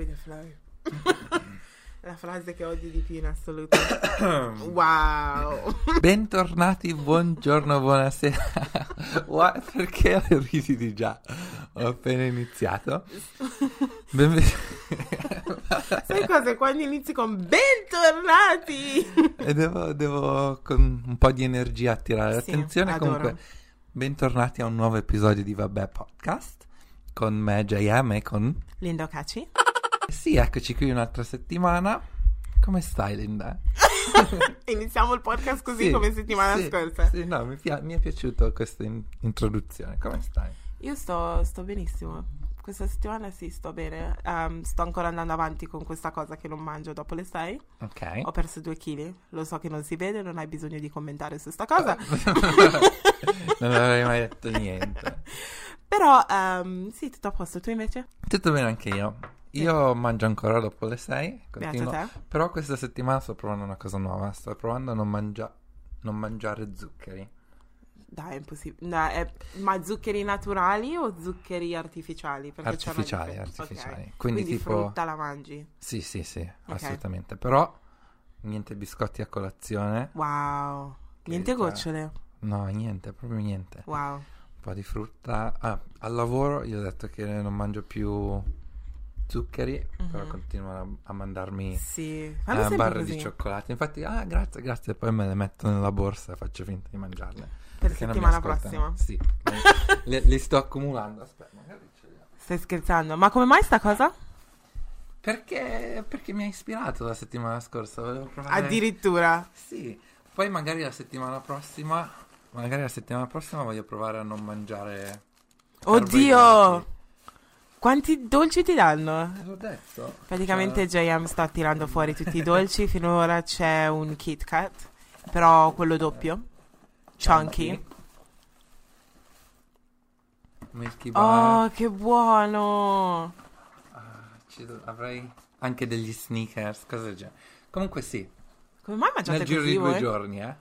with the flow. La frase che odi di più in assoluto. wow. Bentornati, buongiorno, buonasera. What? Perché ridi di già? Ho appena iniziato. Benvenuti. Sai cosa? Quando inizi con bentornati. E devo, devo con un po' di energia attirare Sì, l'attenzione. adoro. Comunque, bentornati a un nuovo episodio di Vabbè Podcast con me, JM e con... Linda Ocaci. Sì, eccoci qui un'altra settimana. Come stai, Linda? Iniziamo il podcast così Sì, come settimana sì, scorsa. Sì, no, mi, pia- mi è piaciuta questa in- introduzione. Come stai? Io sto, sto benissimo. Questa settimana sì, sto bene. Ehm, sto ancora andando avanti con questa cosa che non mangio dopo le 6. Ok. Ho perso due chili. Lo so che non si vede, non hai bisogno di commentare su sta cosa. non avrei mai detto niente. Però ehm, sì, tutto a posto. Tu invece? Tutto bene anche io. Io mangio ancora dopo le 6. Beato te. Però questa settimana sto provando una cosa nuova. Sto provando a non, mangia- non mangiare zuccheri. Dai, è impossibile. No, è- Ma zuccheri naturali o zuccheri artificiali? Perché c'è una Artificiali, differenza. artificiali. Ok. Quindi tipo- frutta la mangi. Sì, sì, sì, assolutamente. Però niente biscotti a colazione. Wow. Niente gocciole. No, niente, proprio niente. Wow. Un po' di frutta. Ah, al lavoro io ho detto che non mangio più zuccheri, però Mhm. continuano a, a mandarmi Sì. Eh, barre così. di cioccolato. Infatti, ah, grazie, grazie. Poi me le metto nella borsa e faccio finta di mangiarle. Per settimana prossima. Sì, le, li sto accumulando. Aspetta, magari ce li ho. Stai scherzando? Ma come mai sta cosa? Perché, perché mi ha ispirato la settimana scorsa. Volevo provare. Addirittura. Sì, poi magari la settimana prossima. Magari la settimana prossima voglio provare a non mangiare. Oddio! Quanti dolci ti danno? L'ho detto. Praticamente Cioè, JM sta tirando fuori tutti i dolci. Finora c'è un Kit Kat, però quello doppio. Chunky. Milky Bar. Oh, che buono! Ci do- avrei anche degli sneakers, cose genere. Comunque sì, Come mai mangiate nel giro così di due voi? giorni, eh.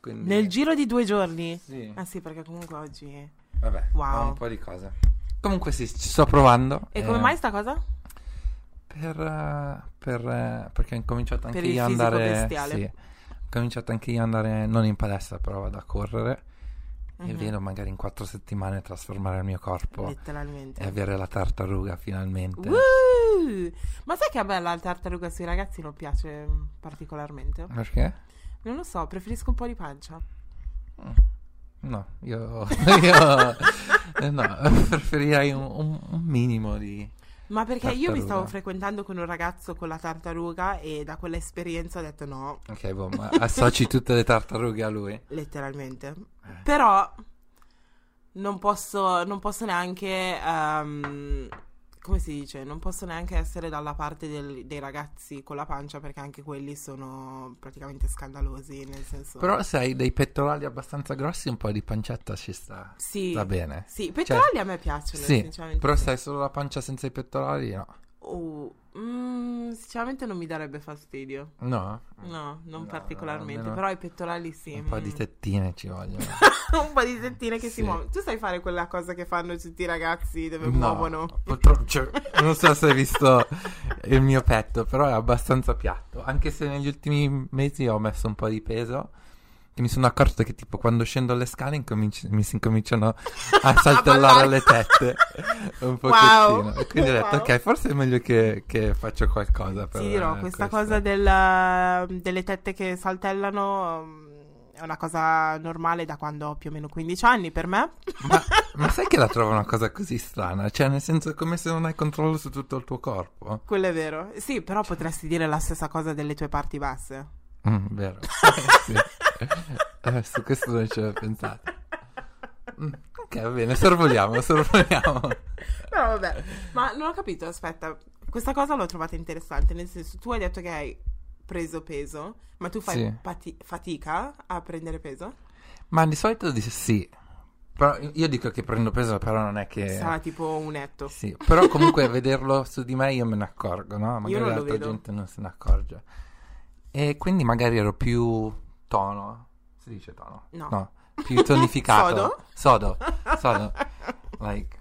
Quindi, Nel giro di due giorni? Sì, Ah sì, perché comunque oggi... vabbè, Wow. ho un po' di cose. Comunque sì, ci sto provando. E eh, come mai sta cosa? Per, eh, per, eh, perché ho incominciato anche io a andare... bestiale. Sì, ho cominciato anche io ad andare, non in palestra, però vado a correre. E Mhm. vedo magari in quattro settimane trasformare il mio corpo Letteralmente. e avere la tartaruga finalmente. Woo! Ma sai che a me la tartaruga sui ragazzi non piace mm, particolarmente? Perché? Non lo so, preferisco un po' di pancia. No, io, io eh, no, preferirei un, un- minimo di... Ma perché io mi Tartaruga. stavo frequentando con un ragazzo con la tartaruga e da quell'esperienza ho detto no, Ok, boh, ma associ tutte le tartarughe a lui? letteralmente. Eh. Però non posso, non posso neanche, ehm, come si dice, non posso neanche essere dalla parte del- dei ragazzi con la pancia perché anche quelli sono praticamente scandalosi, nel senso... Però se hai dei pettorali abbastanza grossi, un po' di pancetta ci sta. sì, Va bene. sì, i pettorali a me piacciono, Sì, sinceramente. però sì. se hai solo la pancia senza i pettorali, no. Oh, mm, sinceramente non mi darebbe fastidio. No? No, non No, particolarmente, almeno però i pettorali sì. Un po' di mm. tettine ci vogliono. un po' di settine che si Sì. muovono. Tu sai fare quella cosa che fanno tutti i ragazzi dove No, muovono? purtroppo, cioè, non so se hai visto il mio petto, però è abbastanza piatto. Anche se negli ultimi mesi ho messo un po' di peso. Che mi sono accorto che tipo quando scendo le scale incominci- mi si incominciano a saltellare le tette un Wow. pochettino. E quindi ho detto, Wow. ok, forse è meglio che, che faccio qualcosa per dirò, eh, questa questo. cosa della- delle tette che saltellano mm, è una cosa normale da quando ho più o meno 15 anni per me. Ma, ma sai che la trovo una cosa così strana? Cioè, nel senso, è come se non hai controllo su tutto il tuo corpo. Quello è vero. Sì, però potresti dire la stessa cosa delle tue parti basse. Mm, vero. sì. Eh, su questo non ci avevo pensato. Mm, ok, va bene, sorvoliamo, sorvoliamo. Però vabbè, ma non ho capito, aspetta. Questa cosa l'ho trovata interessante, nel senso, tu hai detto che hai preso peso, ma tu fai Sì. pati- fatica a prendere peso? Ma di solito dice sì. Però io dico che prendo peso, però non è che... Sarà tipo un etto. Sì, però comunque vederlo su di me io me ne accorgo, no? Magari l'altra vedo. gente non se ne accorge. E quindi magari ero più tono. Si dice tono? No. più tonificato. Sodo? Sodo. Sodo. Like...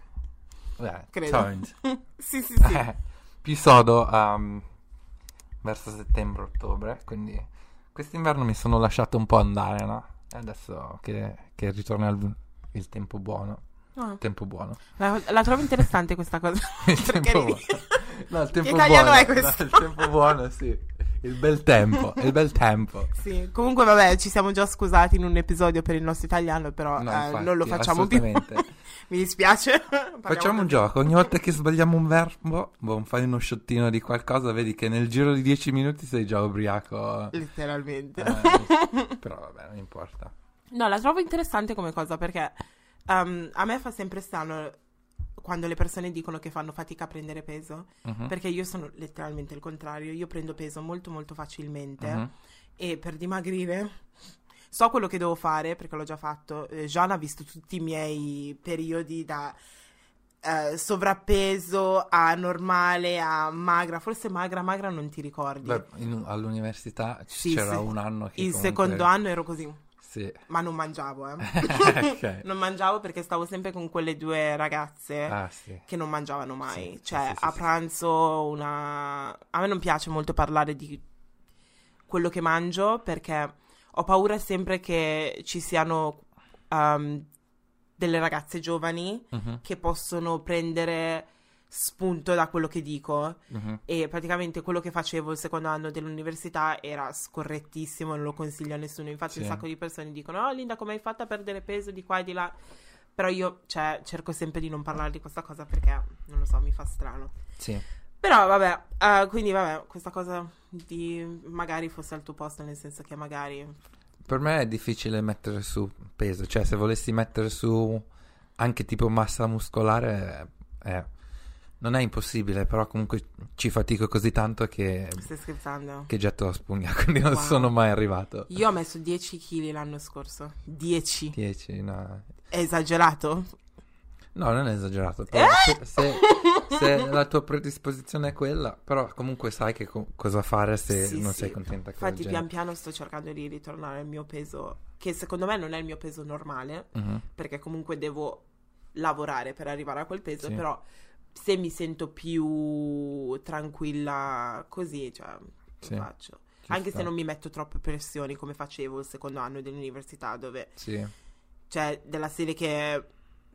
eh, Credo. toned. sì, sì, sì. Eh, più sodo um, verso settembre-ottobre, quindi quest'inverno mi sono lasciato un po' andare, no? E adesso che, che ritorna il, il tempo buono. Ah. Tempo buono. La, la trovo interessante questa cosa. Il tempo buono. No, il tempo italiano buono. è questo? No, il tempo buono, sì. Il bel tempo, il bel tempo. Sì, comunque vabbè, ci siamo già scusati in un episodio per il nostro italiano, però No, eh, infatti, non lo facciamo più. assolutamente. Mi dispiace. Facciamo un gioco, ogni volta che sbagliamo un verbo, boh, fai uno sciottino di qualcosa, vedi che nel giro di 10 minuti sei già ubriaco. Letteralmente. Eh, però vabbè, non importa. No, la trovo interessante come cosa perché um, a me fa sempre strano quando le persone dicono che fanno fatica a prendere peso, Mhm, perché io sono letteralmente il contrario, io prendo peso molto molto facilmente mhm. e per dimagrire so quello che devo fare perché l'ho già fatto. Eh, Jean ha visto tutti i miei periodi da eh, sovrappeso a normale a magra, forse magra, magra non ti ricordi. Beh, in- all'università c- Sì, c'era sì. un anno che il comunque- secondo anno ero così, Sì. ma non mangiavo, eh. ok. Non mangiavo perché stavo sempre con quelle due ragazze Ah, sì. che non mangiavano mai. Sì, cioè, a pranzo una... A me non piace molto parlare di quello che mangio perché ho paura sempre che ci siano um, delle ragazze giovani Mhm, che possono prendere spunto da quello che dico mhm. e praticamente quello che facevo il secondo anno dell'università era scorrettissimo, non lo consiglio a nessuno. Infatti, Sì. un sacco di persone dicono: Oh, Linda, come hai fatto a perdere peso di qua e di là? Però io, cioè, cerco sempre di non parlare di questa cosa perché non lo so, mi fa strano. Sì. Però, vabbè, eh, quindi, vabbè, questa cosa di magari fosse al tuo posto, nel senso che magari. Per me è difficile mettere su peso, cioè se volessi mettere su anche tipo massa muscolare, eh, non è impossibile, però comunque ci fatico così tanto che, Stai scherzando? che getto la spugna, quindi non Wow. sono mai arrivato. Io ho messo 10 kg l'anno scorso. 10. 10, no. È esagerato? No, non è esagerato, però Eh? se, se- se la tua predisposizione è quella, però comunque sai che co- cosa fare se Sì, non sì. sei contenta con Infatti, pian piano sto cercando di ritornare al mio peso, che secondo me non è il mio peso normale, Mhm, perché comunque devo lavorare per arrivare a quel peso, Sì. però se mi sento più tranquilla così, cioè, lo Sì, faccio. ci Anche sta. se non mi metto troppe pressioni come facevo il secondo anno dell'università, dove, Sì, cioè, della serie che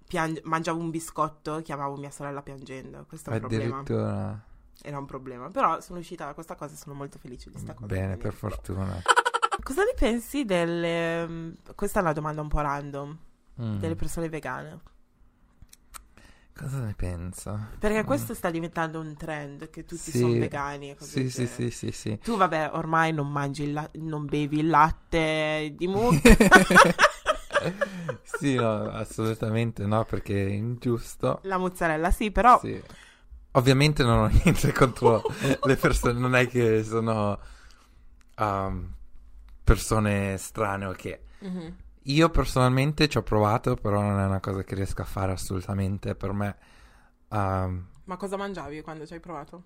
piange- mangiavo un biscotto, chiamavo mia sorella piangendo. Questo è un problema. addirittura... Era un problema. Però sono uscita da questa cosa e sono molto felice di questa cosa. Bene, per fortuna. Cosa ne pensi delle... mm, Questa è una domanda un po' random. Mm. Delle persone vegane. Cosa ne penso? Perché questo sta diventando un trend, che tutti Sì. sono vegani e così. Sì, sì, sì, sì, sì. Tu vabbè, ormai non mangi il la- non bevi il latte di mucca. sì, no, assolutamente no, perché è ingiusto. la mozzarella sì, però... Sì. Ovviamente non ho niente contro le persone, non è che sono um, persone strane o che. Mhm. Io personalmente ci ho provato, però non è una cosa che riesco a fare assolutamente. Per me, um, Ma cosa mangiavi quando ci hai provato?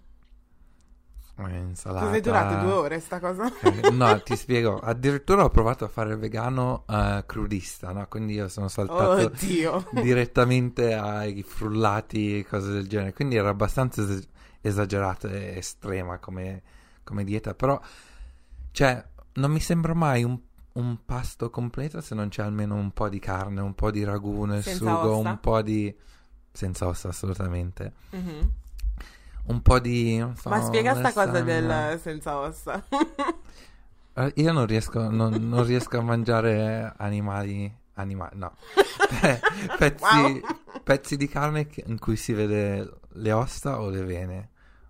è insalata. Cos'è durato due ore sta cosa? Eh, No, ti spiego. Addirittura ho provato a fare il vegano eh, crudista, no? Quindi io sono saltato Oddio. direttamente ai frullati e cose del genere. Quindi era abbastanza es- esagerato e estrema come, come dieta. Però, cioè, non mi sembra mai un, un pasto completo se non c'è almeno un po' di carne, un po' di ragù nel Senza sugo, ossa? un po' di... Senza ossa, assolutamente. Mhm. Un po' di... so, Ma spiega sta cosa del senza ossa. Eh, Io non riesco, non, non riesco a mangiare animali, animali, no, Pe- pezzi, Wow. pezzi di carne in cui si vede le ossa o le vene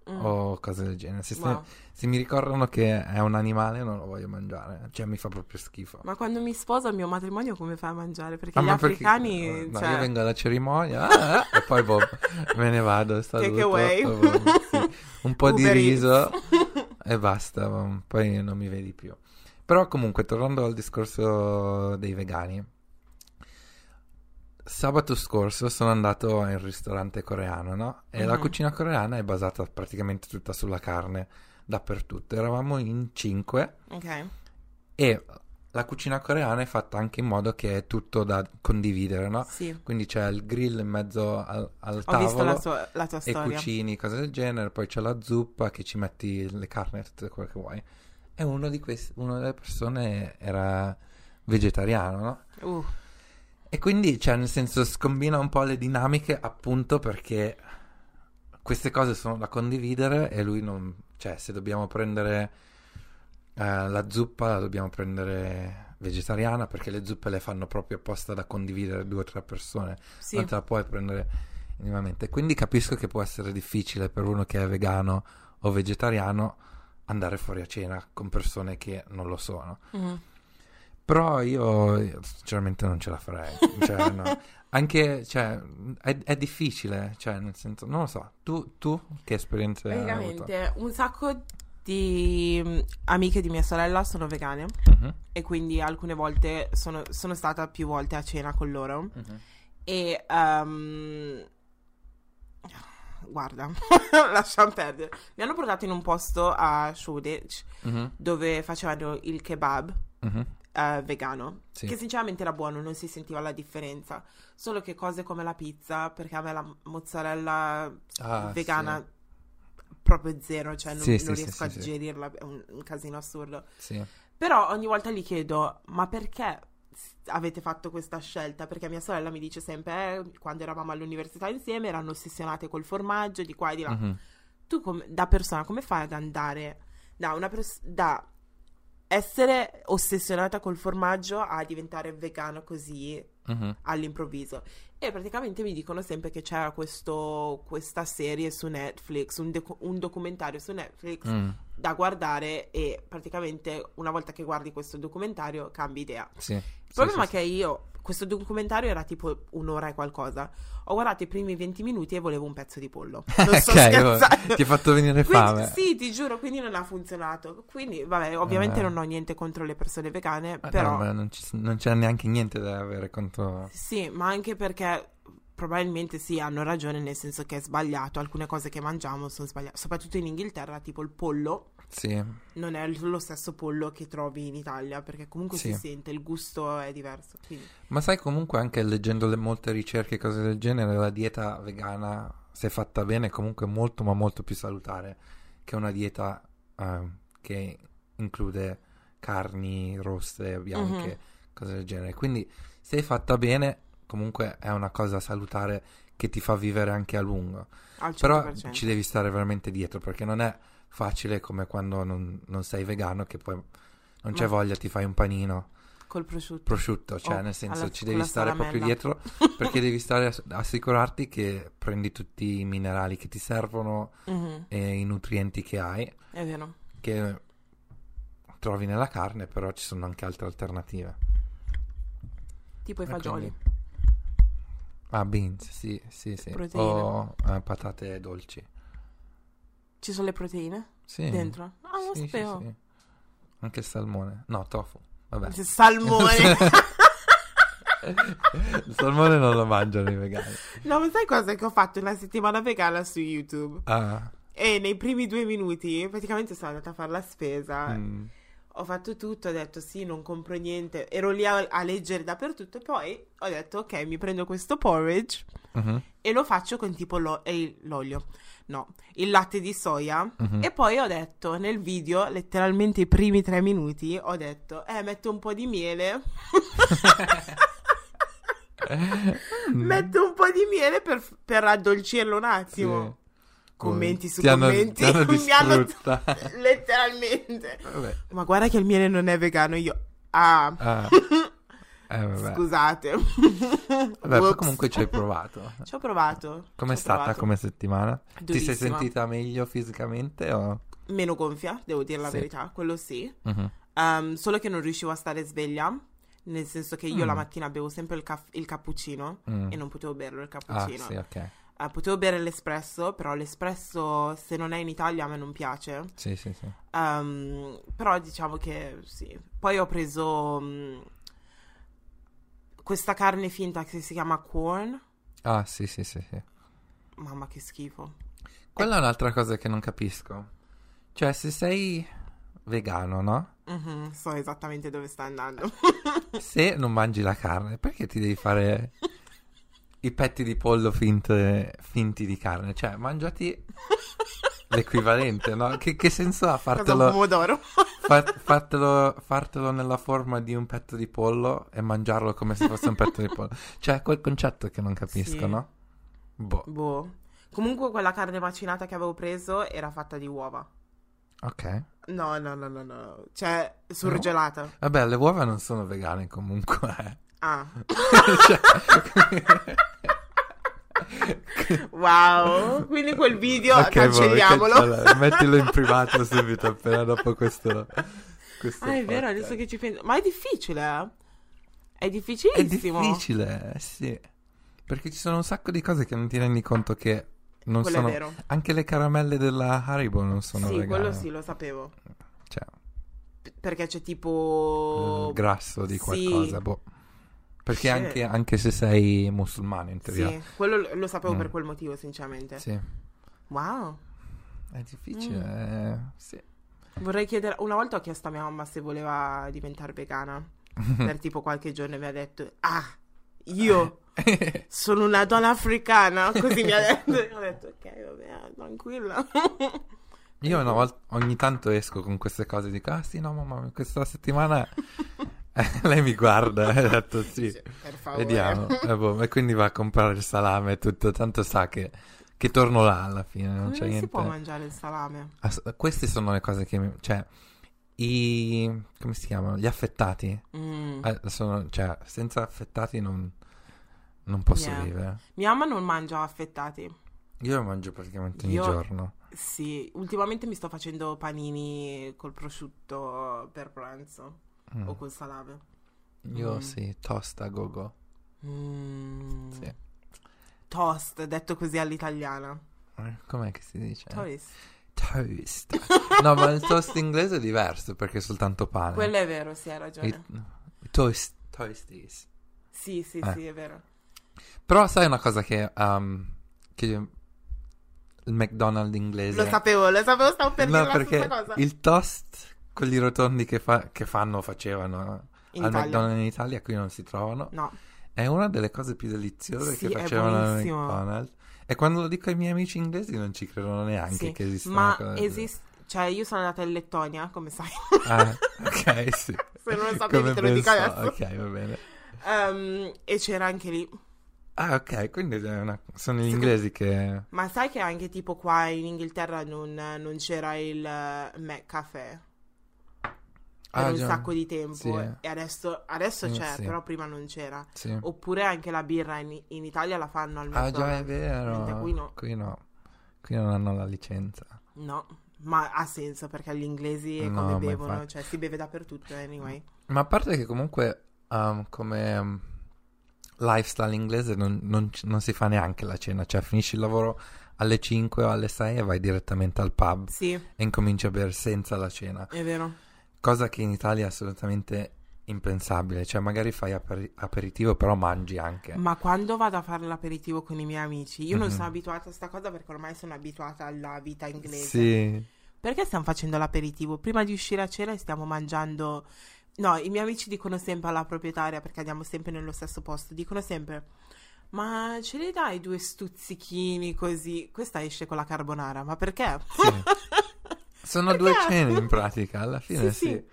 Mm. o cose del genere. Se, se- Wow. se mi ricordano che è un animale non lo voglio mangiare, cioè mi fa proprio schifo. Ma quando mi sposo al mio matrimonio come fai a mangiare? Perché Ah, gli ma perché- africani... no, cioè... io vengo alla cerimonia ah, ah, e poi boh, me ne vado, saluto, Takeaway. boh, sì, un po' di riso e basta, boh, poi non mi vedi più. Però comunque, tornando al discorso dei vegani, sabato scorso sono andato in un ristorante coreano, no? E la Mhm. cucina coreana è basata praticamente tutta sulla carne, dappertutto. Eravamo in cinque ok. e la cucina coreana è fatta anche in modo che è tutto da condividere, no? Sì. Quindi c'è il grill in mezzo al, al Ho visto tavolo la, sua- la tua e storia. cucini, cose del genere, poi c'è la zuppa che ci metti le carni e tutto quello che vuoi. E uno di questi, una delle persone era vegetariano, no? Uh, E quindi, cioè, nel senso, scombina un po' le dinamiche appunto perché queste cose sono da condividere e lui non... Cioè, se dobbiamo prendere eh, la zuppa, la dobbiamo prendere vegetariana perché le zuppe le fanno proprio apposta da condividere due o tre persone. sì. Non te la puoi prendere minimamente. Quindi capisco che può essere difficile per uno che è vegano o vegetariano andare fuori a cena con persone che non lo sono. Mhm. Però io sinceramente non ce la farei. Cioè, no. Anche, cioè, è, è difficile, cioè, nel senso, non lo so. Tu, tu che esperienze hai avuto? Un sacco di mm, amiche di mia sorella sono vegane Mhm, e quindi alcune volte sono, sono stata più volte a cena con loro mhm. e ehm, guarda, lasciamo perdere. Mi hanno portato in un posto a Shoreditch Mhm, dove facevano il kebab mhm. Eh, vegano, Sì. che sinceramente era buono, non si sentiva la differenza. Solo che cose come la pizza, perché a me la mozzarella Ah, vegana proprio zero, cioè non, Sì, sì, non sì, riesco sì, a sì. digerirla, è un, un casino assurdo. Sì, Però ogni volta gli chiedo, ma perché avete fatto questa scelta? Perché mia sorella mi dice sempre, eh, quando eravamo all'università insieme, erano ossessionate col formaggio, di qua e di là. Mhm. Tu come- da persona come fai ad andare da una pers- da essere ossessionata col formaggio a diventare vegano così Mhm. all'improvviso? E praticamente mi dicono sempre che c'era questo, questa serie su Netflix, un, deco- un documentario su Netflix Mm, da guardare e praticamente una volta che guardi questo documentario cambi idea. sì. Il problema è che io, questo documentario era tipo un'ora e qualcosa, ho guardato i primi 20 minuti e volevo un pezzo di pollo. Non sto Ok, scherzando. ti ha fatto venire Quindi- fame. sì, ti giuro, quindi non ha funzionato. Quindi, vabbè, ovviamente Eh. non ho niente contro le persone vegane, Ah, però... no, ma non, ci- non c'è neanche niente da avere contro... Sì, ma anche perché probabilmente sì, hanno ragione nel senso che è sbagliato, alcune cose che mangiamo sono sbagliate, soprattutto in Inghilterra, tipo il pollo Sì, non è lo stesso pollo che trovi in Italia, perché comunque Sì. si sente, il gusto è diverso. Quindi, ma sai comunque anche leggendo le molte ricerche e cose del genere, la dieta vegana, se fatta bene, è comunque molto ma molto più salutare che una dieta eh, che include carni rosse, bianche, Mhm. cose del genere. Quindi se fatta bene, comunque è una cosa salutare che ti fa vivere anche a lungo. Però 100%. ci devi stare veramente dietro perché non è facile come quando non, non sei vegano che poi non c'è Ma- voglia, ti fai un panino Col prosciutto. prosciutto, cioè Oh, nel senso alla- ci devi stare proprio salamella. dietro perché devi stare ass- assicurarti che prendi tutti i minerali che ti servono Mhm, e i nutrienti che hai, È vero. che trovi nella carne, però ci sono anche altre alternative. Tipo i fagioli. quindi- Ah, beans, sì, sì, sì. Proteine. O eh, patate dolci. Ci sono le proteine Sì. dentro? Ah, non Sì, sapevo. sì. Anche il salmone. No, tofu. Vabbè. Salmone. il salmone non lo mangiano i vegani. no, ma sai cosa che ho fatto una settimana vegana su YouTube? Ah, E nei primi due minuti, praticamente sono andata a fare la spesa. mm, Ho fatto tutto, ho detto sì, non compro niente. Ero lì a, a leggere dappertutto. E poi ho detto, ok, mi prendo questo porridge mhm, e lo faccio con tipo lo- l'olio. No, il latte di soia. mhm. E poi ho detto nel video, letteralmente i primi tre minuti, ho detto, eh, metto un po' di miele. metto un po' di miele per, per addolcirlo un attimo. Sì. Commenti su Ti commenti. ti hanno Mi hanno- letteralmente. Vabbè. Ma guarda che il miele non è vegano. Io, ah, Ah. Eh, scusate. Vabbè, comunque ci hai provato. Ci ho provato. Com'è ci ho stata provato. come settimana? Ti Durissima. sei sentita meglio fisicamente o... Meno gonfia, devo dire la Sì. verità, quello sì. Mhm. Um, solo che non riuscivo a stare sveglia, nel senso che io Mm. la mattina bevo sempre il, caff- il cappuccino Mm. e non potevo berlo il Ah, cappuccino. sì, ok. Eh, potevo bere l'espresso, però l'espresso se non è in Italia a me non piace. Sì, sì, sì. Um, però diciamo che sì. Poi ho preso mm, questa carne finta che si chiama corn. Ah, sì, sì, sì, sì. Mamma che schifo. Quella è un'altra cosa che non capisco. Cioè, se sei vegano, no? Mhm, so esattamente dove sta andando. Se non mangi la carne, perché ti devi fare i petti di pollo finte- finti di carne? Cioè, mangiati l'equivalente, no? Che, che senso ha fartelo, pomodoro? fa- fartelo, fartelo nella forma di un petto di pollo e mangiarlo come se fosse un petto di pollo? Cioè, quel concetto che non capisco, Sì. no? Boh, Boh. Comunque quella carne macinata che avevo preso era fatta di uova. ok. No, no, no, no, no. Cioè, surgelata. Vabbè, le uova non sono vegane comunque. eh. Ah. Cioè, Wow. Quindi quel video ok, boh, cancelliamolo. cancella- mettilo in privato subito appena dopo questo. questo Ah, è vero, podcast. adesso che ci penso. Ma è difficile, eh? È È difficilissimo. difficile, eh, sì. Perché ci sono un sacco di cose che non ti rendi conto che non Quello sono. è vero. Anche le caramelle della Haribo non sono sì, vegane. quello sì, lo sapevo. Cioè, P- perché c'è tipo... il grasso di sì. qualcosa, boh. Perché anche, anche se sei musulmano, in teoria. Sì, quello lo- sapevo Mm. per quel motivo, sinceramente. Sì. Wow. È difficile, Mm. eh, sì. Vorrei chiedere... Una volta ho chiesto a mia mamma se voleva diventare vegana. per tipo qualche giorno mi ha detto... Ah, io sono una donna africana. Così mi ha detto. E ho detto, ok, vabbè, tranquilla. Io una volta, ogni tanto esco con queste cose, dico, ah sì, no mamma, questa settimana lei mi guarda e ha detto sì, favore. vediamo. E, boh, e quindi va a comprare il salame e tutto, tanto sa che, che torno là alla fine, non Come c'è si niente. può mangiare il salame? Ass- queste sono le cose che mi... cioè, i... come si chiamano? Gli affettati. Mm. Eh, sono, cioè, senza affettati non, non posso Yeah. vivere. Mia mamma non mangia affettati. Io lo mangio praticamente ogni Io- giorno. Sì, ultimamente mi sto facendo panini col prosciutto per pranzo Mm. o col salame. Io Mm. sì, tosta a gogo. Mm. Sì. Toast, detto così all'italiana. Eh, Com'è che si dice? Toast. Toast. no, ma il toast inglese è diverso perché è soltanto pane. Quello è vero, sì, hai ragione. I- toast, toasties. Sì, sì, Eh. sì, è vero. Però sai una cosa che, um, che il McDonald's inglese... Lo sapevo, lo sapevo, stavo per no, dire la perché cosa. il toast, quelli rotondi che, fa- che fanno, facevano In al Italia. McDonald's in Italia, qui non si trovano, No, è una delle cose più deliziose Sì, che facevano al. McDonald's. E quando lo dico ai miei amici inglesi non ci credono neanche sì. che esista ma esiste... Cioè, io sono andata in Lettonia, come sai. Ah, ok, sì. Se non lo sapevi Come te lo dico adesso. Ok, va bene. Ehm, e c'era anche lì. Ah, ok, quindi una- sono gli inglesi che... Ma sai che anche tipo qua in Inghilterra non, non c'era il eh, McCafe per Ah, un già. sacco di tempo Sì, eh. e adesso, adesso Eh, c'è, sì. però prima non c'era. Sì. Oppure anche la birra in, in Italia la fanno al Ah, già, è McDonald's. vero. qui no. Qui no. Qui non hanno la licenza. No, ma ha senso perché gli inglesi No, come bevono, infatti. cioè si beve dappertutto anyway. Ma a parte che comunque um, come um, lifestyle inglese non, non non si fa neanche la cena, cioè finisci il lavoro alle 5 o alle 6 e vai direttamente al pub Sì, e incominci a bere senza la cena, è vero. Cosa che in Italia è assolutamente impensabile, cioè magari fai aperi- aperitivo però mangi anche. Ma quando vado a fare l'aperitivo con i miei amici, io non Mhm. sono abituata a sta cosa perché ormai sono abituata alla vita inglese. Sì, Perché stiamo facendo l'aperitivo? Prima di uscire a cena stiamo mangiando. No, i miei amici dicono sempre alla proprietaria, perché andiamo sempre nello stesso posto, dicono sempre: Ma ce ne dai due stuzzichini così? Questa esce con la carbonara, ma perché? Sì. sono due cene in pratica, alla fine Sì, sì. sì.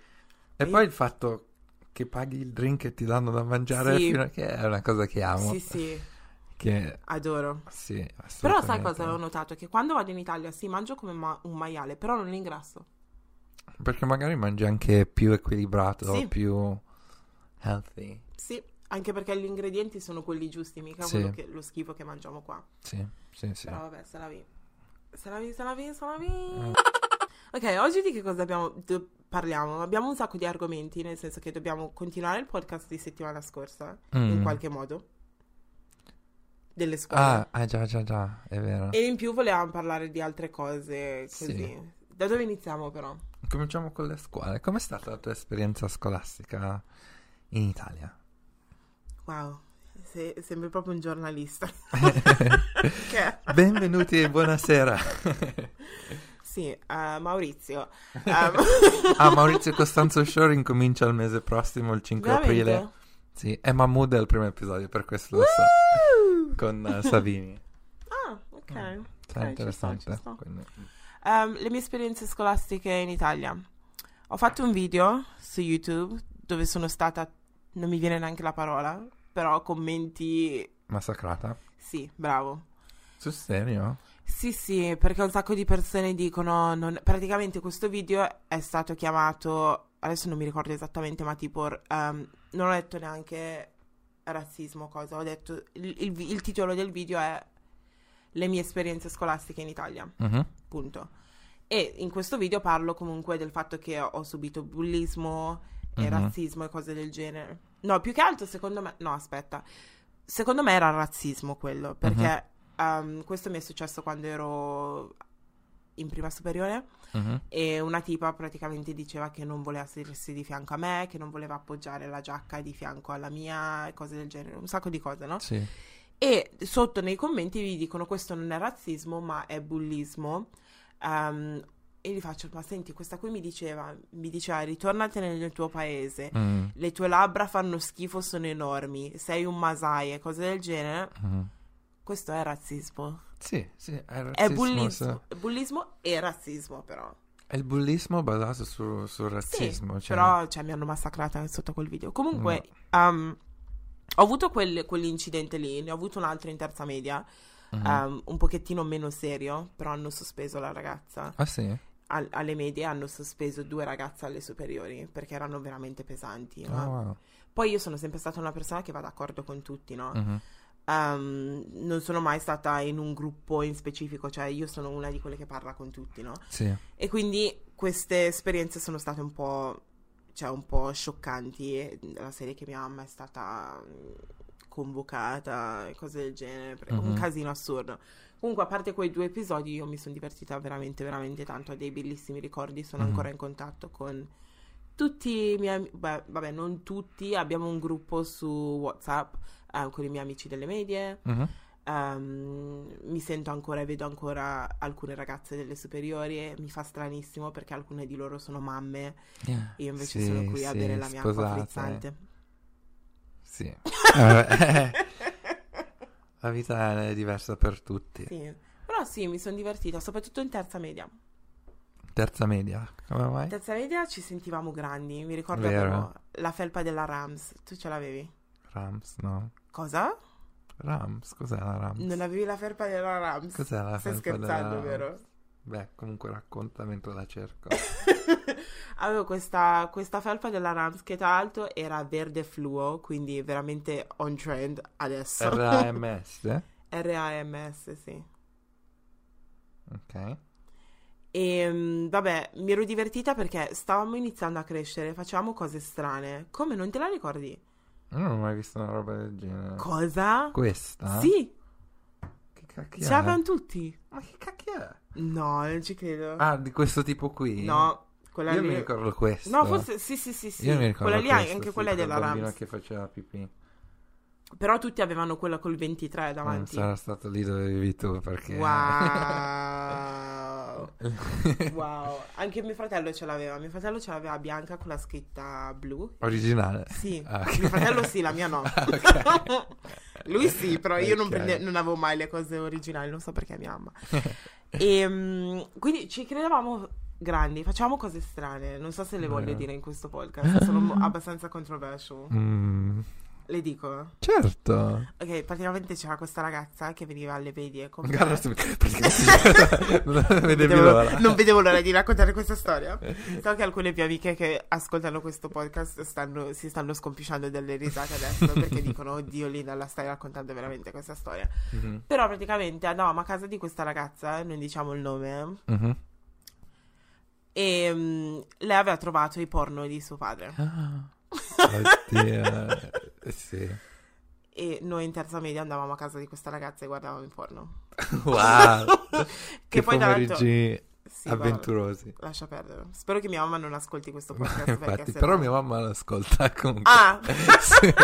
E poi il fatto che paghi il drink e ti danno da mangiare Sì. a che è una cosa che amo. Sì, sì, Che adoro. sì, Però sai cosa ho notato? Che quando vado in Italia, sì, mangio come ma- un maiale, però non ingrasso. Perché magari mangi anche più equilibrato, Sì. più healthy. Sì, anche perché gli ingredienti sono quelli giusti, mica Sì. quello che- lo schifo che mangiamo qua. Sì, sì, sì. Però vabbè, se la vi. Se la vi, se la vi, se la vi. Mm. Ok, oggi di che cosa abbiamo, do- parliamo? Abbiamo un sacco di argomenti, nel senso che dobbiamo continuare il podcast di settimana scorsa, in Mm. qualche modo, delle scuole. Ah, ah, già, già, già, è vero. E in più volevamo parlare di altre cose, così. Sì. Da dove iniziamo però? Cominciamo con le scuole. Com'è stata la tua esperienza scolastica in Italia? Wow, se- sembri proprio un giornalista. Benvenuti e buonasera. Sì, eh, Maurizio. Um, Ah, Maurizio Costanzo Show incomincia il mese prossimo, il 5 aprile. veramente? Sì, è Mahmood è il primo episodio, per questo lo so. Con eh, Savini. Ah, ok. Sarà Ok, ci sta, interessante. ci sta. quindi- Ehm, le mie esperienze scolastiche in Italia. Ho fatto un video su YouTube dove sono stata, non mi viene neanche la parola, però commenti, Massacrata? sì, bravo. Sul serio? Sì, sì, perché un sacco di persone dicono, non- praticamente questo video è stato chiamato, adesso non mi ricordo esattamente, ma tipo, ehm, non ho detto neanche razzismo, cosa, ho detto, il, il vi- il titolo del video è Le mie esperienze scolastiche in Italia. Mhm. punto. E in questo video parlo comunque del fatto che ho subito bullismo e Mhm. razzismo e cose del genere. No, più che altro secondo me... No, aspetta. Secondo me era razzismo quello, perché um, questo mi è successo quando ero in prima superiore Mhm. e una tipa praticamente diceva che non voleva sedersi di fianco a me, che non voleva appoggiare la giacca di fianco alla mia cose del genere, un sacco di cose, no? Sì. E sotto nei commenti vi dicono questo non è razzismo ma è bullismo. Ehm, e gli faccio, ma senti, questa qui mi diceva, mi diceva ritornatene nel tuo paese, Mm. le tue labbra fanno schifo, sono enormi, sei un masai e cose del genere. Mhm. Questo è razzismo. Sì, sì, è È razzismo, bullismo, sì. bullismo e razzismo però. È il bullismo basato su- sul Sì, razzismo. cioè- però cioè, mi hanno massacrata sotto quel video. Comunque, um, ho avuto quel- quell'incidente lì, ne ho avuto un altro in terza media. Mhm. um, un pochettino meno serio, però hanno sospeso la ragazza. Ah sì? Al- alle medie hanno sospeso due ragazze alle superiori perché erano veramente pesanti. Ma- wow. Poi io sono sempre stata una persona che va d'accordo con tutti, no? Mhm. Um, non sono mai stata in un gruppo in specifico, cioè io sono una di quelle che parla con tutti, no? Sì. E quindi queste esperienze sono state un po', cioè un po' scioccanti. La serie che mia mamma è stata mm, convocata cose del genere, per- un Mhm. casino assurdo. Comunque, a parte quei due episodi, io mi sono divertita veramente, veramente tanto. Ho dei bellissimi ricordi. Sono Mhm. ancora in contatto con tutti i miei amici. Vabbè, non tutti. Abbiamo un gruppo su WhatsApp eh, con i miei amici delle medie. Mhm. Ehm, mi sento ancora e vedo ancora alcune ragazze delle superiori mi fa stranissimo perché alcune di loro sono mamme Yeah. e io invece Sì, sono qui a sì, bere la mia acqua sposate. frizzante. Sì. Eh, La vita è diversa per tutti. Sì. Però sì, mi sono divertita, soprattutto in terza media. Terza media, come mai? Terza media ci sentivamo grandi, mi ricordo avevo la felpa della Rams, tu ce l'avevi? Rams, no. Cosa? Rams, cos'è la Rams? Non avevi la felpa della Rams? Cos'è la Stai felpa della scherzando, Rams? vero? Beh, comunque racconta mentre la cerco. Avevo questa, questa felpa della Rams che tra l'altro era verde fluo, quindi veramente on trend adesso. RAMS? R-A-M-S, sì. Ok. E mm, vabbè, mi ero divertita perché stavamo iniziando a crescere, facevamo cose strane. Come non te la ricordi? Io non ho mai visto una roba del genere. Cosa? Questa? Sì, Che cacchio ce è? l'avevano tutti. Ma che cacchio è? No, non ci credo. Ah, di questo tipo qui? No, quella Io lì. mi ricordo questo. No, forse sì, sì, sì, sì. Io mi ricordo quella lì questo, anche sì, quella è della Rams. che faceva pipì. Però tutti avevano quella col 23 Non davanti. sarà stato lì dove vivi tu perché... Wow. wow. Anche mio fratello ce l'aveva. Mio fratello ce l'aveva bianca con la scritta blu. Originale. Sì, Ah, ok. mio fratello sì, la mia no. Ah, ok. Lui sì, però io non, Ok. prende- non avevo mai le cose originali, non so perché mia mamma. E mm, quindi ci credevamo grandi, facciamo cose strane. Non so se le voglio dire in questo podcast, sono abbastanza controversial. Mm, Le dico. certo. Ok, praticamente c'era questa ragazza che veniva alle medie con me. Non Vedevo- l'ora. non vedevo l'ora di raccontare questa storia. So che alcune mie amiche che ascoltano questo podcast stanno- si stanno scompisciando delle risate adesso perché dicono: Oddio, Lina, la stai raccontando veramente questa storia. Mhm, Però praticamente andavamo a casa di questa ragazza, non diciamo il nome, mhm. e mm, lei aveva trovato i porno di suo padre. Ah, Oddio. Sì. E noi in terza media andavamo a casa di questa ragazza e guardavamo i porno. Wow. Che, che poi pomeriggi Sì, vabbè, avventurosi. lascia perdere. Spero che mia mamma non ascolti questo podcast. Infatti, però no- mia mamma l'ascolta comunque. Ah! Sì.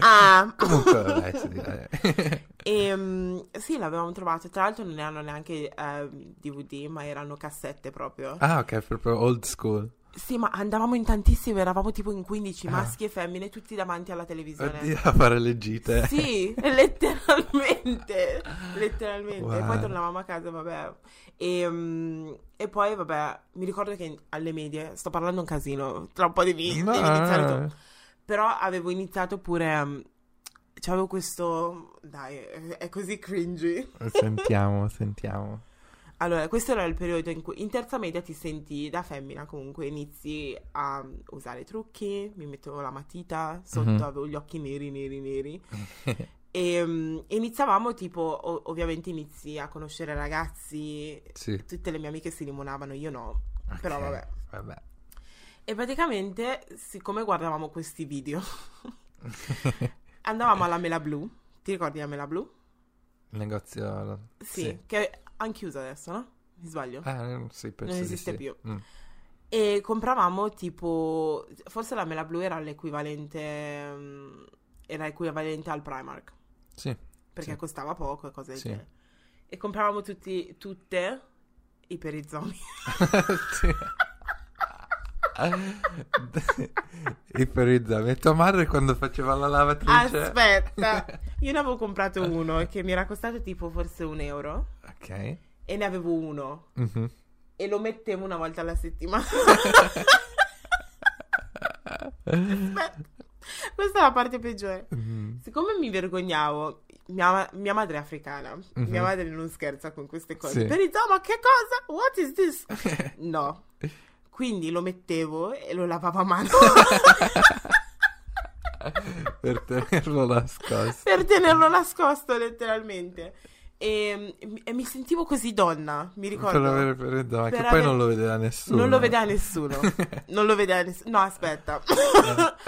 Ah! comunque, vabbè, sì, dai. E mm, sì, l'avevamo trovato. Tra l'altro non erano neanche eh, DVD, ma erano cassette proprio. Ah, ok, proprio old school. Sì, ma andavamo in tantissimi, eravamo tipo in 15 Ah. maschi e femmine, tutti davanti alla televisione. Oddio, a fare le gite. Sì, letteralmente, letteralmente. E poi Wow. tornavamo a casa, vabbè. E, mm, e poi, vabbè, mi ricordo che alle medie, sto parlando un casino, tra un po' devi, No, devi iniziare eh. tu. Però avevo iniziato pure, mm, cioè avevo questo, dai, è così cringy. Sentiamo, sentiamo. Allora, questo era il periodo in cui in terza media ti senti da femmina comunque, inizi a usare trucchi, mi mettevo la matita, sotto Mhm. avevo gli occhi neri, neri, neri. E mm, iniziavamo tipo, o- ovviamente inizi a conoscere ragazzi, Sì. tutte le mie amiche si limonavano, io no. Però ok, vabbè. vabbè. E praticamente, siccome guardavamo questi video, andavamo alla Mela Blu, ti ricordi la Mela Blu? Il negozio... Sì, che hanno chiuso adesso, no? Mi sbaglio? Ah, sì, penso Non esiste sì. più. Mm. E compravamo tipo, forse la Mela Blu era l'equivalente, mm, era equivalente al Primark, Sì. perché Sì. costava poco e cose del Sì. genere. E compravamo tutti, tutte i perizomi. Sì. Iperizzavi. E tua madre quando faceva la lavatrice? Aspetta, io ne avevo comprato uno che mi era costato tipo forse un euro Ok. e ne avevo uno Mhm. e lo mettevo una volta alla settimana. Aspetta, questa è la parte peggiore. Mhm. Siccome mi vergognavo, mia, mia madre è africana, Mhm. mia madre non scherza con queste cose. Sì. Perizoma, che cosa? What is this? No. Quindi lo mettevo e lo lavavo a mano per tenerlo nascosto. per tenerlo nascosto letteralmente. E, e mi sentivo così donna, mi ricordo. Per avere Perizoma, che Per poi avere- non lo vedeva nessuno. Non lo vedeva nessuno. non lo vedeva nessuno. No, aspetta.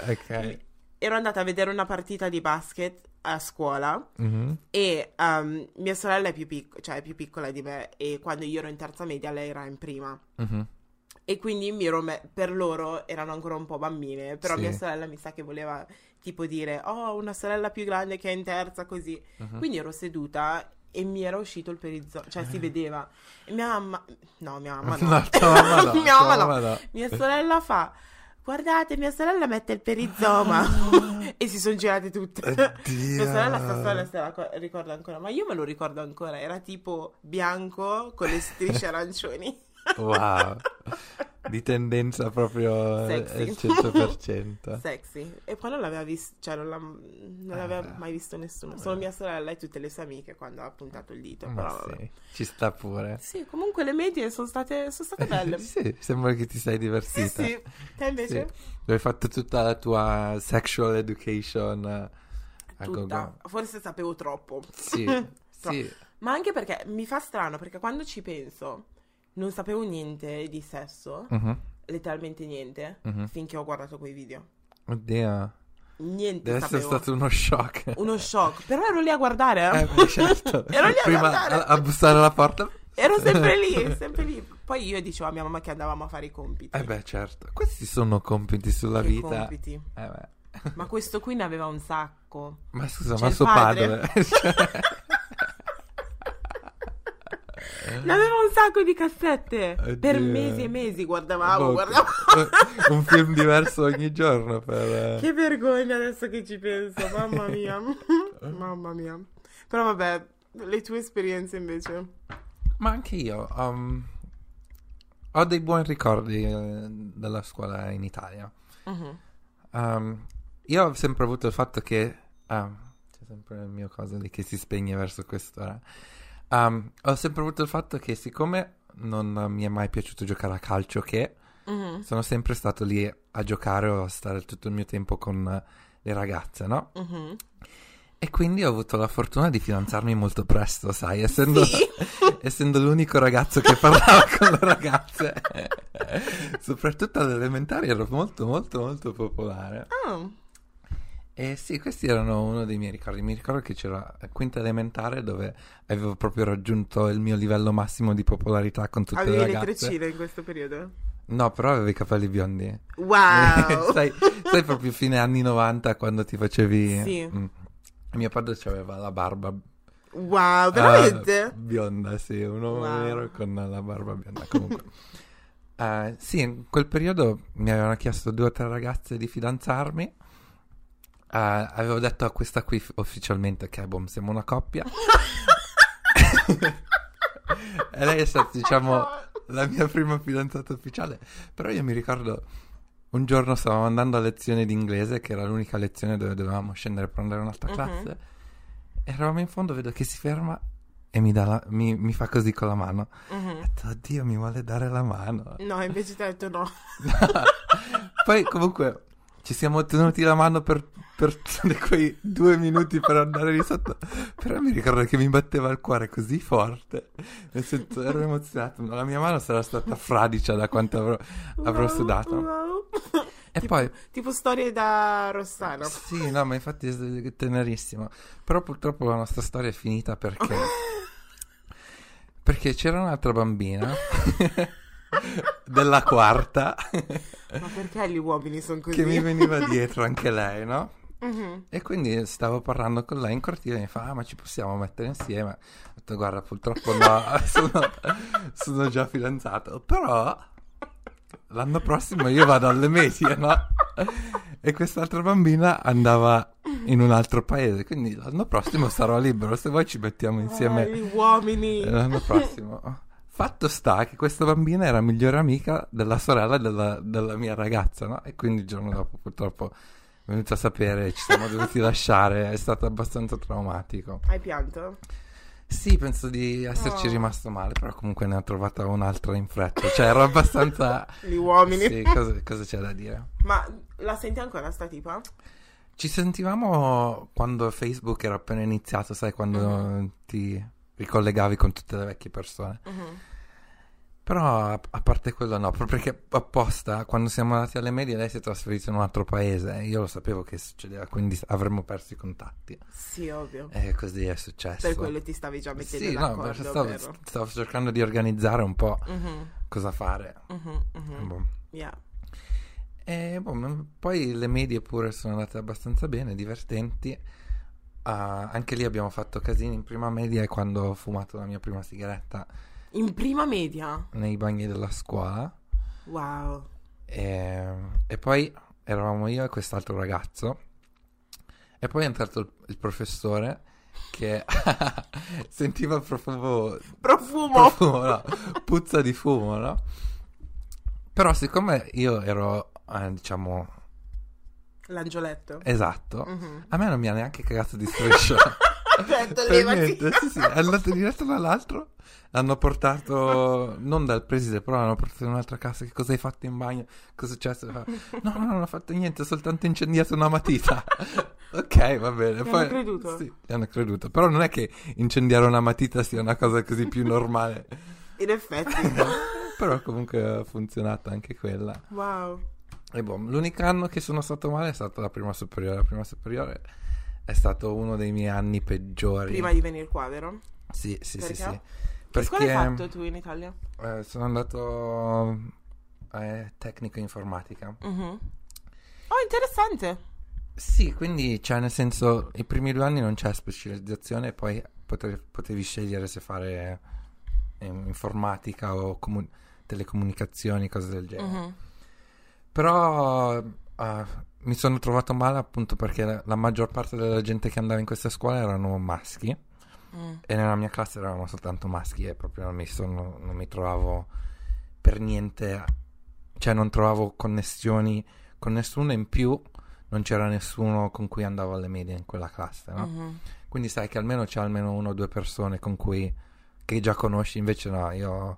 ok. Ero andata a vedere una partita di basket a scuola Mhm. e um, mia sorella è più, picco- cioè, è più piccola di me e quando io ero in terza media lei era in prima. Mhm. E quindi mi ero me- per loro erano ancora un po' bambine, però Sì. mia sorella mi sa che voleva tipo dire "Oh, una sorella più grande che è in terza così". Mhm. Quindi ero seduta e mi era uscito il perizoma, cioè si vedeva. E mia mamma no, mia mamma no. No, mamma no. mia mamma no. no. Mia sorella fa Guardate, mia sorella mette il perizoma e si sono girate tutte. Oddio. Mia sorella sta storia se la co- ricorda ancora, ma io me lo ricordo ancora. Era tipo bianco con le strisce arancioni. Wow. Di tendenza proprio eh, Sexy. al 100%. Sexy. E poi non l'aveva visto, cioè non, l'ha- non l'aveva Ah. mai visto nessuno. Solo mia sorella e tutte le sue amiche quando ha puntato il dito. Però sì, ci sta pure. Sì, comunque le medie sono state, sono state belle. sì, sembra che ti sei sì, divertita. sì. Te invece? Sì. Hai fatto tutta la tua sexual education eh, a go-go. Forse sapevo troppo. Sì, sì. Ma anche perché mi fa strano, perché quando ci penso, non sapevo niente di sesso, Mhm, letteralmente niente, mhm. finché ho guardato quei video. Oddio, Niente deve essere sapevo. stato uno shock. Uno shock. Però ero lì a guardare. eh. Beh, certo. ero lì a Prima guardare. a, a bussare alla porta. Ero sempre lì, sempre lì. Poi io dicevo a mia mamma che andavamo a fare i compiti. Eh beh, certo. Questi sono compiti sulla Che vita. compiti. Eh beh. Ma questo qui ne aveva un sacco. Ma scusa, C'è ma il suo padre? padre. Ne aveva un sacco di cassette. Oddio. Per mesi e mesi guardavamo, boh, guardavamo. un film diverso ogni giorno per... Che vergogna adesso che ci penso, mamma mia. mamma mia. Però vabbè, le tue esperienze invece. Ma anche io um, ho dei buoni ricordi eh, della scuola in Italia. Mhm. Um, io ho sempre avuto il fatto che... ah, c'è sempre il mio coso lì che si spegne verso quest'ora. Um, ho sempre avuto il fatto che siccome non mi è mai piaciuto giocare a calcio che Mhm. sono sempre stato lì a giocare o a stare tutto il mio tempo con le ragazze, no? Mhm. E quindi ho avuto la fortuna di fidanzarmi molto presto, sai, essendo, Sì. essendo l'unico ragazzo che parlava con le ragazze. Soprattutto alle elementari ero molto, molto, molto popolare. Ah, E sì, questi erano uno dei miei ricordi. Mi ricordo che c'era la quinta elementare dove avevo proprio raggiunto il mio livello massimo di popolarità con tutte avevi le le ragazze. treccine in questo periodo? No, però avevo i capelli biondi. Wow! sai, sai proprio fine anni 90 quando ti facevi... Sì. Mm. Mio padre aveva la barba Wow, veramente? Uh, bionda, sì, un uomo wow. nero con la barba bionda. Comunque, uh, sì, in quel periodo mi avevano chiesto due o tre ragazze di fidanzarmi. Uh, avevo detto a questa qui ufficialmente che boh, siamo una coppia. e lei è stata, diciamo, la mia prima fidanzata ufficiale. Però io mi ricordo un giorno stavamo andando a lezione di inglese, che era l'unica lezione dove dovevamo scendere per andare un'altra uh-huh. classe. Eravamo in fondo, vedo che si ferma e mi, la, mi, mi fa così con la mano. Uh-huh. Ho detto, oddio, mi vuole dare la mano. No, invece ti ha detto no. Poi comunque ci siamo tenuti la mano per, per quei due minuti per andare di sotto. Però mi ricordo che mi batteva il cuore così forte. Nel senso, ero emozionato. La mia mano sarà stata fradicia da quanto avrò, avrò sudato. E tipo, poi... Tipo storie da Rossano. Sì, no, ma infatti è tenerissimo. Però purtroppo la nostra storia è finita perché... perché c'era un'altra bambina della quarta. Ma perché gli uomini sono così? Che mi veniva dietro anche lei, no? Uh-huh. E quindi stavo parlando con lei in cortile e mi fa: Ah, ma ci possiamo mettere insieme? Ho detto: Guarda, purtroppo no, sono, sono già fidanzato. Però l'anno prossimo io vado alle medie, no? E quest'altra bambina andava in un altro paese, quindi l'anno prossimo sarò libero. Se vuoi ci mettiamo insieme. Ah, gli uomini! L'anno prossimo. Fatto sta che questa bambina era migliore amica della sorella della, della mia ragazza, no? E quindi il giorno dopo purtroppo è venuto a sapere, ci siamo dovuti lasciare, è stato abbastanza traumatico. Hai pianto? Sì, penso di esserci oh. rimasto male, però comunque ne ho trovata un'altra in fretta. Cioè, ero abbastanza... Gli uomini. Sì, cosa, cosa, c'è da dire? Ma la senti ancora sta tipa? Ci sentivamo quando Facebook era appena iniziato, sai, quando mm-hmm. ti ricollegavi con tutte le vecchie persone. Uh-huh. Però a, a, parte quello no, proprio perché apposta quando siamo andati alle medie lei si è trasferita in un altro paese io lo sapevo che succedeva, quindi avremmo perso i contatti. Sì, ovvio. E così è successo. Per quello ti stavi già mettendo sì, d'accordo, no, stavo, stavo, cercando di organizzare un po' uh-huh. cosa fare. Uh-huh, boh. Yeah. E boh, poi le medie pure sono andate abbastanza bene, divertenti. Uh, anche lì abbiamo fatto casini in prima media e quando ho fumato la mia prima sigaretta. In prima media? Nei bagni della scuola. Wow. E, e poi eravamo io e quest'altro ragazzo. E poi è entrato il, il professore che sentiva il profumo. Profumo! profumo no, puzza di fumo, no? Però siccome io ero, eh, diciamo, L'angioletto. Esatto. Uh-huh. A me non mi ha neanche cagato di striscia. Certo, niente, sì, sì. È andato diretto dall'altro. L'hanno portato non dal preside, però l'hanno portato in un'altra casa. Che cosa hai fatto in bagno? Cosa è successo? No, no, non ho fatto niente, ho soltanto incendiato una matita. ok, va bene. Poi, hanno creduto. Sì, hanno creduto. Però non è che incendiare una matita sia una cosa così più normale. In effetti. però comunque ha funzionato anche quella. Wow. E boh, l'unico anno che sono stato male è stato la prima superiore. La prima superiore è stato uno dei miei anni peggiori. Prima di venire qua, vero? Sì, sì, Perché? sì, sì. Perché... Che hai fatto tu in Italia? Eh, sono andato a eh, tecnico informatica. Uh-huh. Oh, interessante. Sì, quindi, cioè, nel senso, i primi due anni non c'è specializzazione, poi potevi, potevi scegliere se fare eh, informatica o comu- telecomunicazioni, cose del genere. Uh-huh. Però uh, mi sono trovato male appunto perché la, la, maggior parte della gente che andava in questa scuola erano maschi mm. e nella mia classe eravamo soltanto maschi e proprio non mi, sono, non mi trovavo per niente, cioè non trovavo connessioni con nessuno in più non c'era nessuno con cui andavo alle medie in quella classe, no? Mm-hmm. Quindi sai che almeno c'è almeno una o due persone con cui che già conosci, invece no, io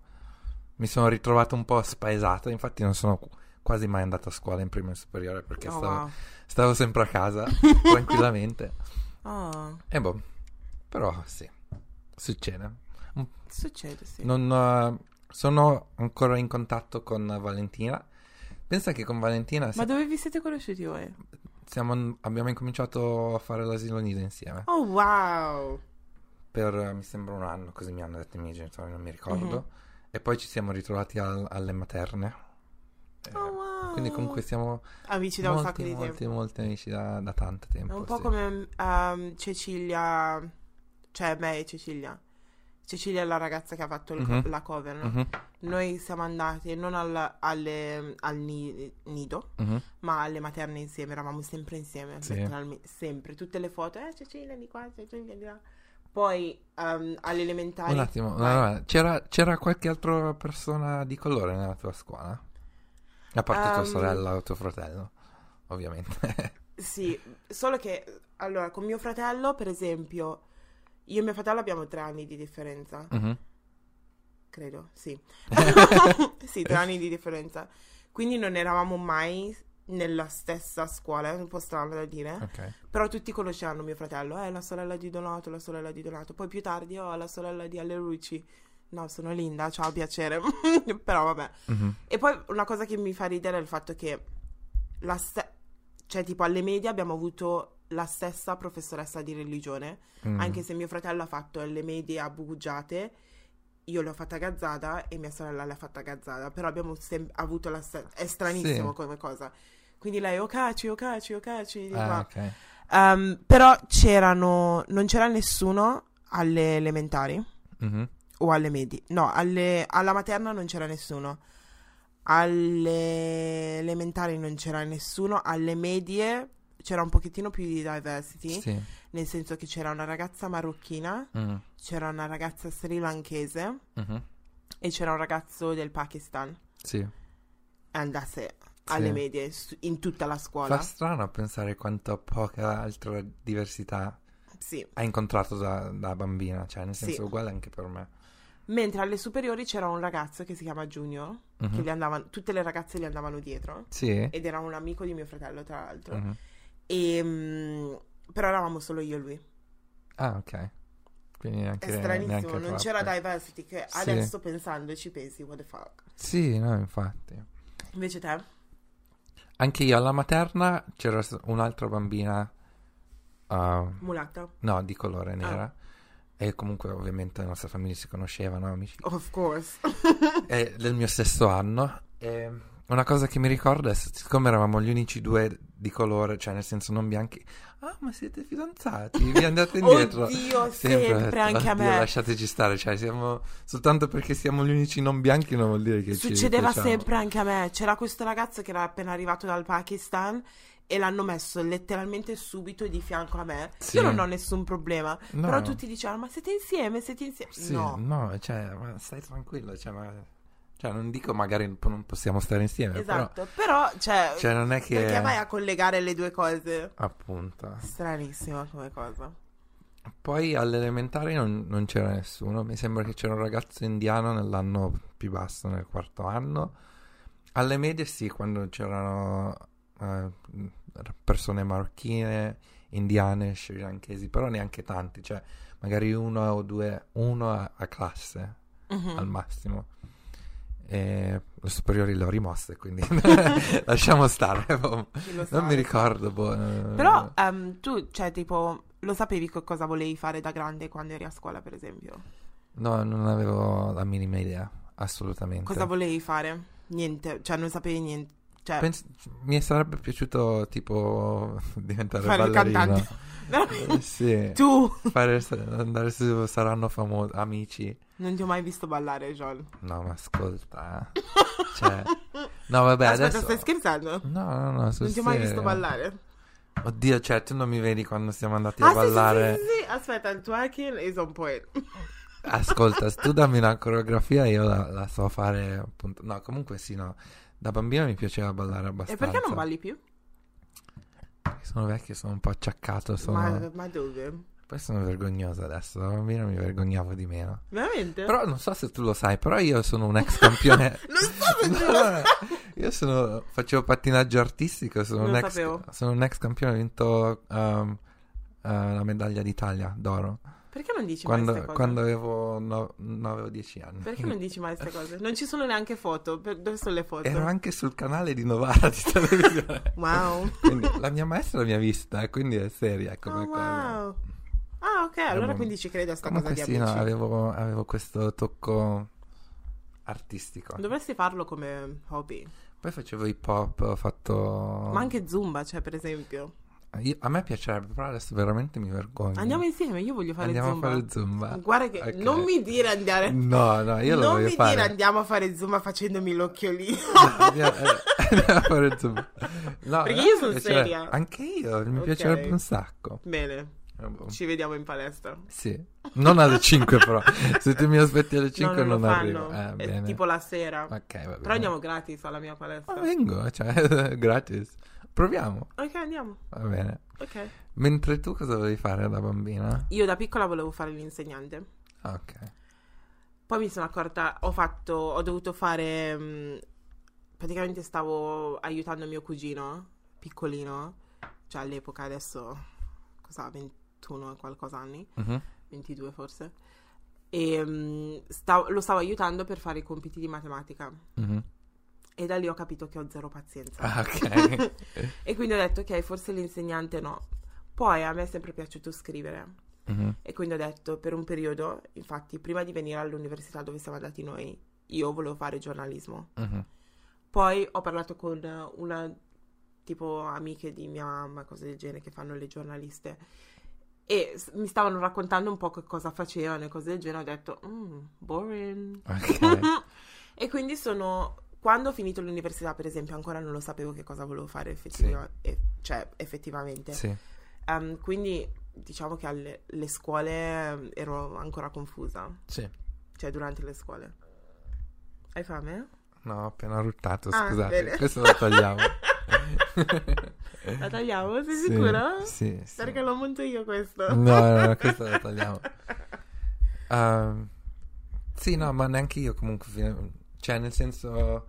mi sono ritrovato un po' spaesato, infatti non sono quasi mai andato a scuola in prima e superiore perché oh, stavo, wow. stavo, sempre a casa tranquillamente. Oh. E boh, però sì, succede. Succede, sì. Non, uh, sono ancora in contatto con Valentina. Pensa che con Valentina... Ma dove vi siete conosciuti voi? Siamo, abbiamo incominciato a fare l'asilo nido insieme. Oh, wow! Per, mi sembra un anno, così mi hanno detto i miei genitori, non mi ricordo. Mm-hmm. E poi ci siamo ritrovati al, alle materne Oh, wow. Quindi comunque siamo amici da molti, un sacco di molti, tempo. Molti amici da, da tanto tempo. È un po' sì. come um, Cecilia cioè me e Cecilia. Cecilia è la ragazza che ha fatto il Mhm. la cover, no? Mhm, Noi siamo andati non al, alle- al ni- nido, mhm. ma alle materne insieme, eravamo sempre insieme, Sì. sempre, tutte le foto, eh Cecilia di qua, Cecilia di là. Poi ehm, alle elementari... Un attimo, no, no, c'era, c'era qualche altra persona di colore nella tua scuola? A parte tua Ehm, sorella o tuo fratello, ovviamente. Sì, solo che, allora, con mio fratello, per esempio, io e mio fratello abbiamo tre anni di differenza, Mhm, credo, sì. sì, tre anni di differenza. Quindi non eravamo mai nella stessa scuola, è un po' strano da dire. Ok. Però tutti conoscevano mio fratello, eh, la sorella di Donato, la sorella di Donato. Poi più tardi, oh, la sorella di Allerucci. No, sono Linda, ciao, piacere. Però vabbè. Mhm, E poi una cosa che mi fa ridere è il fatto che la ste- cioè tipo alle medie abbiamo avuto la stessa professoressa di religione, mm. anche se mio fratello ha fatto le medie a Bugiate, io l'ho fatta a Gazzada e mia sorella l'ha fatta a Gazzada, però abbiamo sem- avuto la stessa... è stranissimo Sì. come cosa. Quindi lei, Okaci, Okaci, Okaci, di Ah, qua. ok. Ehm, però c'erano, non c'era nessuno alle elementari Mhm, o alle medie. No, alle- alla materna non c'era nessuno. Alle elementari non c'era nessuno. Alle medie c'era un pochettino più di diversity. Sì. Nel senso che c'era una ragazza marocchina, mm, c'era una ragazza sri lankese mhm, e c'era un ragazzo del Pakistan. Sì. And that's it. Alle Sì. medie, in tutta la scuola. Fa strano pensare quanto poca altra diversità Sì. hai incontrato da, da bambina, cioè nel Sì. senso uguale anche per me. Mentre alle superiori c'era un ragazzo che si chiama Junior, Mhm. che gli andavano, tutte le ragazze gli andavano dietro. Sì. Ed era un amico di mio fratello, tra l'altro. Mhm. E, mm, però eravamo solo io e lui. Ah, ok. Quindi neanche, È stranissimo, non troppo. c'era diversity che Sì. adesso pensando ci pensi, what the fuck. Sì, no, infatti. Invece te? Anche io alla materna c'era un'altra bambina, uh, Mulatta? no, di colore Ah. E comunque ovviamente la nostra famiglia si conoscevano, amici. Of course. È del mio stesso anno. E una cosa che mi ricordo è, siccome eravamo gli unici due di colore, cioè nel senso non bianchi, ah, ma siete fidanzati? Vi andate indietro? Oddio, Sempre, sempre, anche a "Oddio, me. Lasciateci stare, cioè siamo soltanto perché siamo gli unici non bianchi non vuol dire che ci Succedeva sempre anche a me. C'era questo ragazzo che era appena arrivato dal Pakistan e l'hanno messo letteralmente subito di fianco a me. Sì. Io non ho nessun problema. No. Però tutti dicevano, ma siete insieme? Siete insieme? Sì, no. no, cioè, ma stai tranquillo, cioè, ma- cioè, non dico magari non possiamo stare insieme, Esatto. Però, cioè, però, cioè, non è che... perché vai a collegare le due cose? Appunto. Stranissima come cosa. Poi alle elementari non, non c'era nessuno, mi sembra che c'era un ragazzo indiano nell'anno più basso, nel quarto anno. Alle medie sì, quando c'erano eh, persone marocchine, indiane, sri però neanche tanti, cioè magari uno o due, uno a, a classe Mhm. al massimo. E le superiori le ho rimosse, quindi lasciamo stare. Non sa. mi ricordo. boh, eh. Però ehm, tu, cioè, tipo, lo sapevi che cosa volevi fare da grande quando eri a scuola, per esempio? No, non avevo la minima idea, assolutamente. Cosa volevi fare? Niente, cioè, non sapevi niente. Cioè, Pens- mi sarebbe piaciuto tipo diventare Fare ballerino. Eh, sì, Tu fare, andare su Saranno famosi, amici. non ti ho mai visto ballare, Joel. No, ma ascolta. eh. cioè, no, vabbè, Aspetta, adesso... stai scherzando? No, no, no, Non ti ho mai serio. visto ballare? Oddio, cioè, tu non mi vedi quando siamo andati Ah, a sì, ballare. sì, sì, sì. Aspetta, il twerking is on point. Ascolta, tu dammi una coreografia, io la, la so fare appunto. No, comunque sì, no. Da bambino mi piaceva ballare E abbastanza. perché non balli più? Sono vecchio, sono un po' acciaccato. Sono... Ma, ma dove? Poi sono vergognoso adesso. Da bambino mi vergognavo di meno. Veramente? Però non so se tu lo sai, però io sono un ex campione. Non so se tu no, lo no. Io sono, facevo pattinaggio artistico, sono Non un, ex, sono un ex campione, ho vinto um, uh, la medaglia d'Italia d'oro Perché non dici mai quando, queste cose? quando avevo 9 o 10 anni. Perché non dici mai queste cose? Non ci sono neanche foto. Per- Dove sono le foto? Ero anche sul canale di Novara di televisione. Wow. quindi la mia maestra mi ha vista, e quindi è seria come Oh, cosa. wow. Ah, ok, allora Avevo- quindi ci credo a sta Comunque cosa di sì, no, amici. avevo, avevo questo tocco artistico. Dovresti farlo come hobby. Poi facevo hip hop, ho fatto... Ma anche Zumba, cioè, per esempio. Io- a me piacerebbe, però adesso veramente mi vergogno. Andiamo insieme, io voglio fare Andiamo zumba. a fare zumba. Guarda che Ok. non mi dire andare No, no, io lo non voglio mi fare. dire andiamo a fare zumba facendomi l'occhiolino. Andiamo, eh, andiamo a fare zumba. No, Perché io sono seria. Anche io, mi Ok. piacerebbe un sacco. Bene, Eh, boh. ci vediamo in palestra. Sì, non alle 5 però. Se tu mi aspetti alle 5 no, non non, arrivo. Eh, È bene. tipo la sera. Ok, va bene. Però andiamo gratis alla mia palestra. Ma vengo, cioè, gratis. Proviamo. Ok, andiamo. Va bene. Ok. Mentre tu cosa volevi fare da bambina? Io da piccola volevo fare l'insegnante. Ah, ok. Poi mi sono accorta, ho fatto, ho dovuto fare, mh, praticamente stavo aiutando mio cugino, piccolino, cioè all'epoca adesso, cosa, 21 e qualcosa anni, Mhm. 22 forse, e mh, stavo- lo stavo aiutando per fare i compiti di matematica. Mhm. E da lì ho capito che ho zero pazienza. Ah, ok. e quindi ho detto, ok, forse l'insegnante no. Poi a me è sempre piaciuto scrivere. Mhm. E quindi ho detto per un periodo, infatti, prima di venire all'università dove siamo andati noi, io volevo fare giornalismo. Mhm. Poi ho parlato con una tipo amiche di mia mamma, cose del genere, che fanno le giornaliste. E mi stavano raccontando un po' che cosa facevano e cose del genere. Ho detto, "Mm, boring. Ok. e quindi sono. Quando ho finito l'università, per esempio, ancora non lo sapevo che cosa volevo fare effettiva- e- cioè, effettivamente. Sì. Ehm, quindi diciamo che alle le scuole ehm, ero ancora confusa, Sì. cioè durante le scuole. Hai fame? No, ho appena ruttato, Ah, scusate. bene. Questo lo togliamo. La tagliamo? Sei Sì, sicura? Sì, sì. Perché lo monto io questo. No, no, no, questo lo togliamo. Ehm, sì, no, ma neanche io comunque. Cioè, nel senso,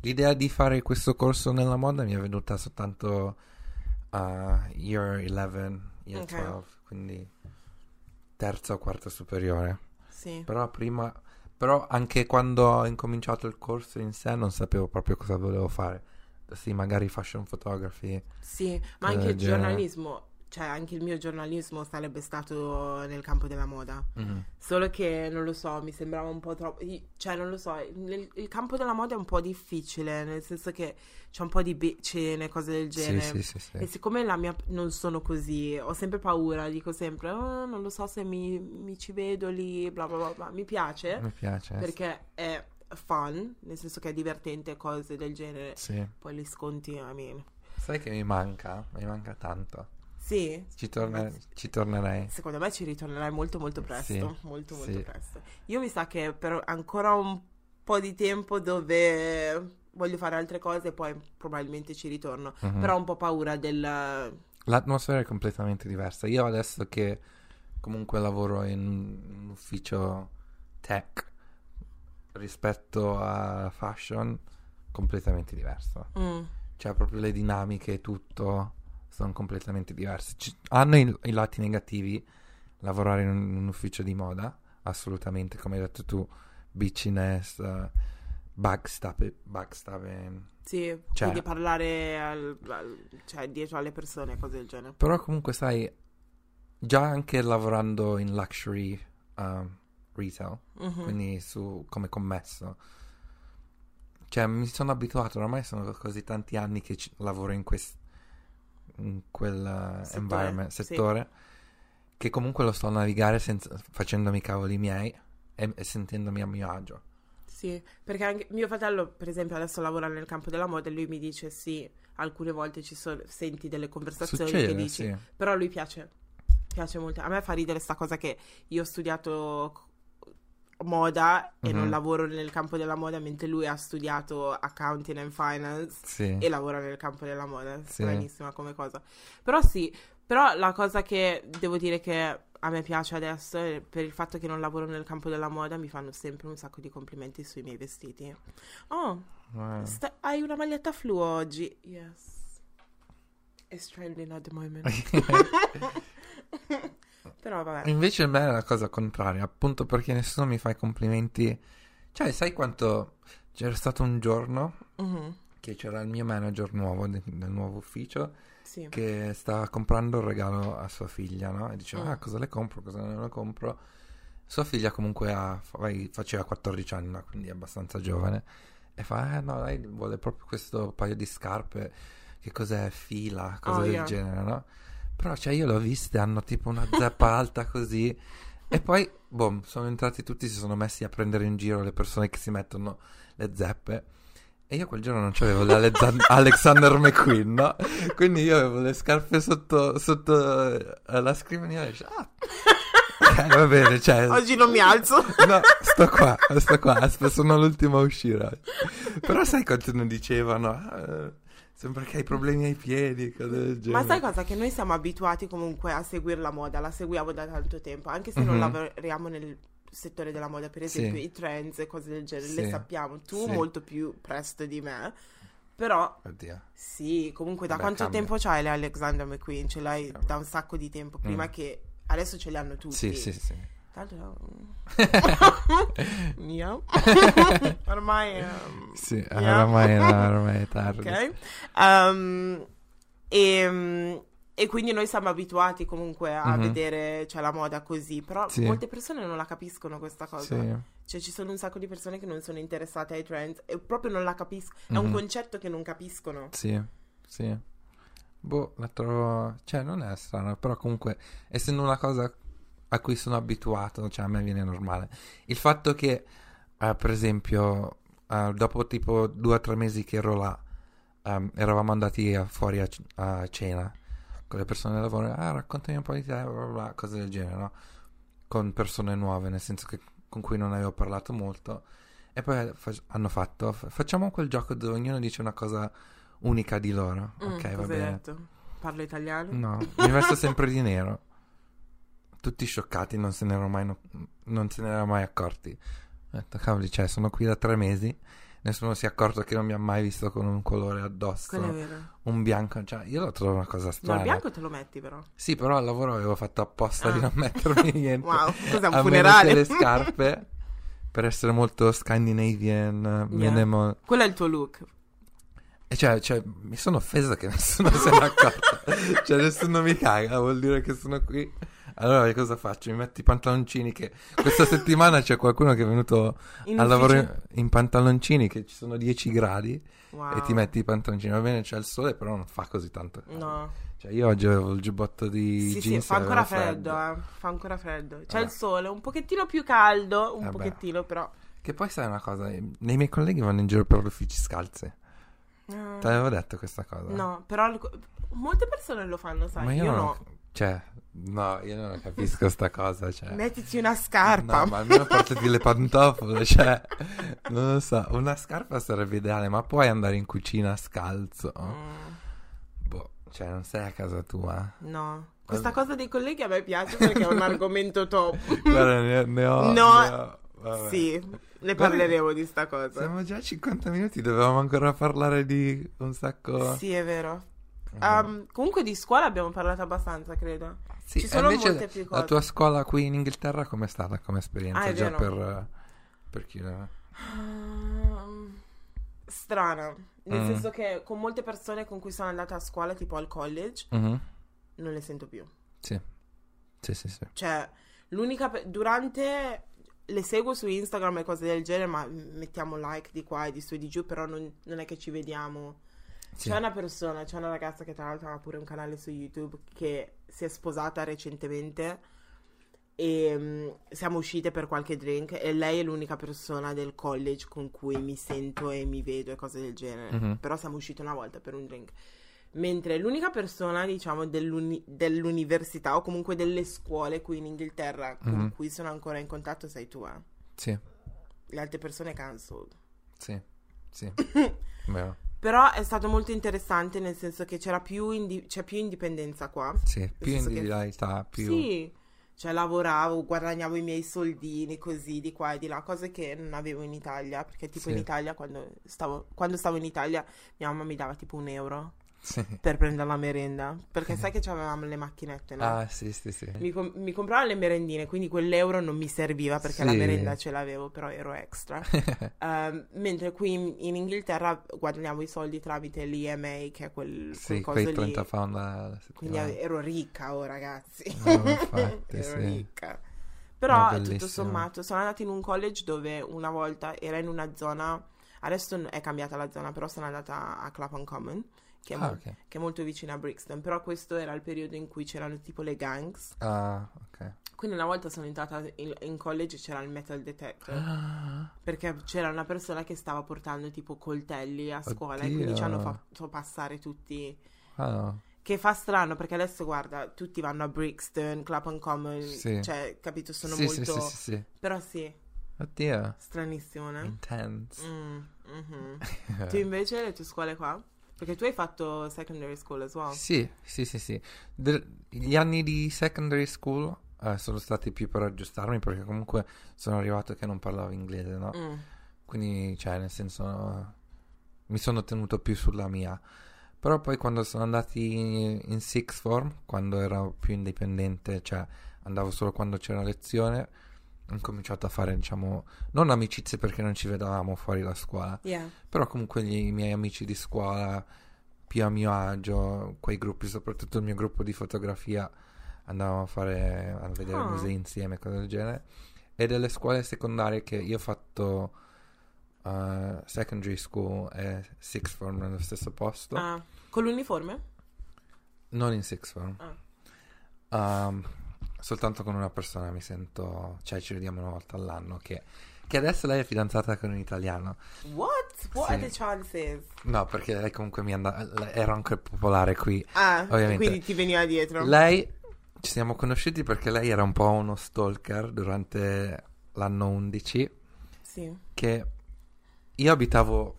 l'idea di fare questo corso nella moda mi è venuta soltanto a year 11, year Ok. 12, quindi terza o quarta superiore. Sì. Però prima, però anche quando ho incominciato il corso in sé non sapevo proprio cosa volevo fare. Sì, magari fashion photography. Sì, ma anche il giornalismo, cioè anche il mio giornalismo sarebbe stato nel campo della moda. Mhm. Solo che non lo so, mi sembrava un po' troppo. Cioè, non lo so, nel- il campo della moda è un po' difficile, nel senso che c'è un po' di be- cene, cose del genere. sì, sì, sì. E siccome la mia non sono così, ho sempre paura, dico sempre, "Oh, non lo so se mi, mi ci vedo lì, bla bla bla, bla. Mi piace Mi piace. perché è fun, nel senso che è divertente, cose del genere. Sì. Poi li sconti, I mean. Sai che mi manca? Mi manca tanto. Sì, Ci, torna- ci tornerei. secondo me ci ritornerai molto molto presto, Sì, molto sì. molto presto. Io mi sa che per ancora un po' di tempo dove voglio fare altre cose, poi probabilmente ci ritorno. Mhm. Però ho un po' paura del... L'atmosfera è completamente diversa. Io adesso che comunque lavoro in un ufficio tech rispetto a fashion, completamente diverso. Mm, Cioè proprio le dinamiche e tutto sono completamente diverse. Ci- hanno i, i lati negativi lavorare in un, in un ufficio di moda, assolutamente, come hai detto tu, bitchiness, uh, backstab- backstabbing. sì, Cioè- quindi parlare al- al- cioè, dietro alle persone, cose del genere. Però comunque sai, già anche lavorando in luxury um, retail, Mhm. quindi su come commesso, cioè mi sono abituato, ormai sono così tanti anni che ci- lavoro in, quest- in quel uh, Settore, environment, sì. settore, che comunque lo sto a navigare senza, facendomi i cavoli miei e, e sentendomi a mio agio. Sì, perché anche mio fratello, per esempio, adesso lavora nel campo della moda e lui mi dice sì, alcune volte ci sono, senti delle conversazioni che Succede, dici, sì. però lui piace, piace molto. A me fa ridere sta cosa che io ho studiato moda e non Mhm. lavoro nel campo della moda, mentre lui ha studiato accounting and finance Sì. e lavora nel campo della moda. Sì. Stranissima come cosa. Però sì, però la cosa che devo dire che a me piace adesso per il fatto che non lavoro nel campo della moda mi fanno sempre un sacco di complimenti sui miei vestiti. Oh, Eh, sta- hai una maglietta fluo oggi? Yes. It's trending at the moment. Però vabbè. Invece a me è la cosa contraria, appunto perché nessuno mi fa i complimenti. Cioè, sai quanto c'era stato un giorno Mhm, che c'era il mio manager nuovo del nuovo ufficio Sì. che stava comprando un regalo a sua figlia, no? E diceva, Mm. ah, cosa le compro, cosa non le compro. Sua figlia comunque ha- fa- faceva 14 anni, no? quindi è abbastanza giovane. E fa, eh no, lei vuole proprio questo paio di scarpe. che cos'è fila, cose Oh, del yeah. genere, no? Però, cioè, io l'ho viste, hanno tipo una zeppa alta così. E poi, boh, sono entrati tutti, si sono messi a prendere in giro le persone che si mettono le zeppe. E io quel giorno non c'avevo l'Alexan- Alexander McQueen, no? Quindi io avevo le scarpe sotto, sotto eh, la scrivania e dicevo, ah, ok, va bene, cioè... Oggi non mi alzo. No, sto qua, sto qua, sono l'ultimo a uscire. Però sai quanto ne dicevano? Sembra che hai problemi ai piedi, cose del genere. Ma sai cosa? Che noi siamo abituati comunque a seguire la moda, la seguiamo da tanto tempo, anche se non Mhm. lavoriamo nel settore della moda, per Sì. esempio i trends e cose del genere, Sì. le sappiamo, tu Sì. molto più presto di me, però Oddio. sì, comunque da Beh, quanto cambia. tempo c'hai le Alexander McQueen? Ce l'hai Cambia. da un sacco di tempo, prima Mm. che adesso ce li hanno tutti. Sì, sì, sì. Tanto mia. Ormai ehm, Sì, Yeah. ormai, no, ormai è tardi. Ok. Um, e, e quindi noi siamo abituati comunque a Mhm. vedere cioè, la moda così, però Sì. molte persone non la capiscono questa cosa. Sì. Cioè ci sono un sacco di persone che non sono interessate ai trend e proprio non la capiscono. È un Mhm. concetto che non capiscono. Sì, sì. Boh, la trovo... Cioè, non è strano, però comunque, essendo una cosa a cui sono abituato, cioè a me viene normale. Il fatto che, eh, per esempio, eh, dopo tipo due o tre mesi che ero là, ehm, eravamo andati a- fuori a, a cena con le persone del lavoro, ah, raccontami un po' di te, bla bla bla, cose del genere, no? Con persone nuove, nel senso che con cui non avevo parlato molto. E poi fa- hanno fatto, fa- facciamo quel gioco dove ognuno dice una cosa unica di loro. Mm, ok, va bene. detto? Parlo italiano? No, mi vesto sempre di nero. Tutti scioccati, non se ne erano mai, no- non se ne erano mai accorti. Ho detto, cavoli, cioè, sono qui da tre mesi. Nessuno si è accorto che non mi ha mai visto con un colore addosso. Quello è vero. Un bianco, cioè, io lo trovo una cosa strana. il bianco te lo metti però. Sì, però al lavoro avevo fatto apposta di Ah. non mettermi niente. Wow, cos'è un A funerale? le scarpe per essere molto Scandinavian, Yeah. minimal. Quello è il tuo look. E cioè, cioè, mi sono offeso che nessuno se ne accorto. cioè, nessuno mi caga, vuol dire che sono qui. Allora, cosa faccio? Mi metto i pantaloncini che... Questa settimana c'è qualcuno che è venuto In a lavorare in, in pantaloncini che ci sono 10 gradi Wow. e ti metti i pantaloncini. Va bene, c'è il sole, però non fa così tanto. caldo. No. Cioè, io oggi avevo il giubbotto di Sì, sì, jeans fa e ancora avevo freddo, eh. Fa ancora freddo. C'è Vabbè. il sole, un pochettino più caldo, un Vabbè. pochettino però. Che poi sai una cosa, nei miei colleghi vanno in giro per gli uffici scalze. Eh, Te l'avevo detto questa cosa? No, però molte persone lo fanno, sai. Ma io, io, no. Cioè, no, io non capisco sta cosa, cioè. Mettiti una scarpa. No, ma almeno portati le pantofole, cioè, non lo so, una scarpa sarebbe ideale, ma puoi andare in cucina scalzo? Mm, Boh, cioè, non sei a casa tua? no. Questa cosa dei colleghi a me piace perché è un argomento top. Guarda, ne, ne ho... No. ne ho- vabbè. Sì, ne Guarda- parleremo di sta cosa. Siamo già a 50 minuti, dovevamo ancora parlare di un sacco... Sì, è vero. Um, comunque di scuola abbiamo parlato abbastanza, credo. Sì, ci sono molte più La cose. tua scuola qui in Inghilterra com'è stata come esperienza? Ah, già per, per chiudere. Um, strana. Nel Mm. senso che con molte persone con cui sono andata a scuola, tipo al college, Mhm. non le sento più. Sì. Sì, sì, sì. Cioè, l'unica... pe- Durante... Le seguo su Instagram e cose del genere, ma mettiamo like di qua e di su e di giù, però non, non è che ci vediamo. Sì. C'è una persona, c'è una ragazza che tra l'altro ha pure un canale su YouTube che si è sposata recentemente e mm, siamo uscite per qualche drink e lei è l'unica persona del college con cui mi sento e mi vedo e cose del genere. Mhm. Però siamo uscite una volta per un drink. Mentre l'unica persona, diciamo, dell'uni- dell'università o comunque delle scuole qui in Inghilterra con Mhm. cui sono ancora in contatto sei tu, eh. Sì, Le altre persone cancelled. sì, sì. Vero. Però è stato molto interessante nel senso che c'era più, indi- c'è più indipendenza qua. Sì, più senso che- individualità, più... Sì, cioè lavoravo, guadagnavo i miei soldini così di qua e di là, cose che non avevo in Italia, perché tipo Sì. in Italia quando stavo, quando stavo in Italia mia mamma mi dava tipo un euro Sì. per prendere la merenda, perché sai che avevamo le macchinette, no? Ah, sì, sì, sì. Mi, com- mi compravo le merendine, quindi quell'euro non mi serviva perché la Sì. merenda ce l'avevo, però ero extra. Ehm, mentre qui in, in Inghilterra guadagnavo i soldi tramite l'EMA, che è quel, sì, quel coso quei 30 lì. pound alla Quindi ero ricca, oh ragazzi. No, infatti, ero sì. ricca. Però No, tutto sommato sono andata in un college dove una volta era in una zona, adesso è cambiata la zona, però sono andata a Clapham Common che è, Ah, mo- ok. che è molto vicino a Brixton, però questo era il periodo in cui c'erano tipo le gangs. Ah, ok. Quindi una volta sono entrata in, in college e c'era il metal detector. Perché c'era una persona che stava portando tipo coltelli a scuola e quindi ci hanno Oddio. fatto passare tutti. Ah, Che fa strano perché adesso guarda, tutti vanno a Brixton, Clapham Common, Sì. cioè, capito, sono sì, molto... sì, sì, sì. Però sì, Oddio. stranissimo, né? Intense. Mm, mhm. Tu invece le tue scuole qua? Perché tu hai fatto secondary school as well. Sì, sì, sì, sì. Del- gli anni di secondary school eh, sono stati più per aggiustarmi perché comunque sono arrivato che non parlavo inglese, no? Mm. Quindi, cioè, nel senso, mi sono tenuto più sulla mia. Però poi quando sono andati in sixth form, quando ero più indipendente, cioè andavo solo quando c'era lezione, ho cominciato a fare, diciamo, non amicizie perché non ci vedevamo fuori la scuola, Yeah. però comunque gli- i miei amici di scuola, più a mio agio, quei gruppi, soprattutto il mio gruppo di fotografia, andavamo a fare, a vedere Ah. musei insieme, cose del genere. E delle scuole secondarie che io ho fatto eh, secondary school e sixth form nello stesso posto, Ah, con l'uniforme? non in sixth form. Ah. Um, soltanto con una persona mi sento, cioè ci vediamo una volta all'anno che, che adesso lei è fidanzata con un italiano. What? What Sì. are the chances? No, perché lei comunque mi andava, era anche popolare qui. Ah, Ovviamente. quindi ti veniva dietro. Lei, ci siamo conosciuti perché lei era un po' uno stalker durante l'anno 11, Sì. che io abitavo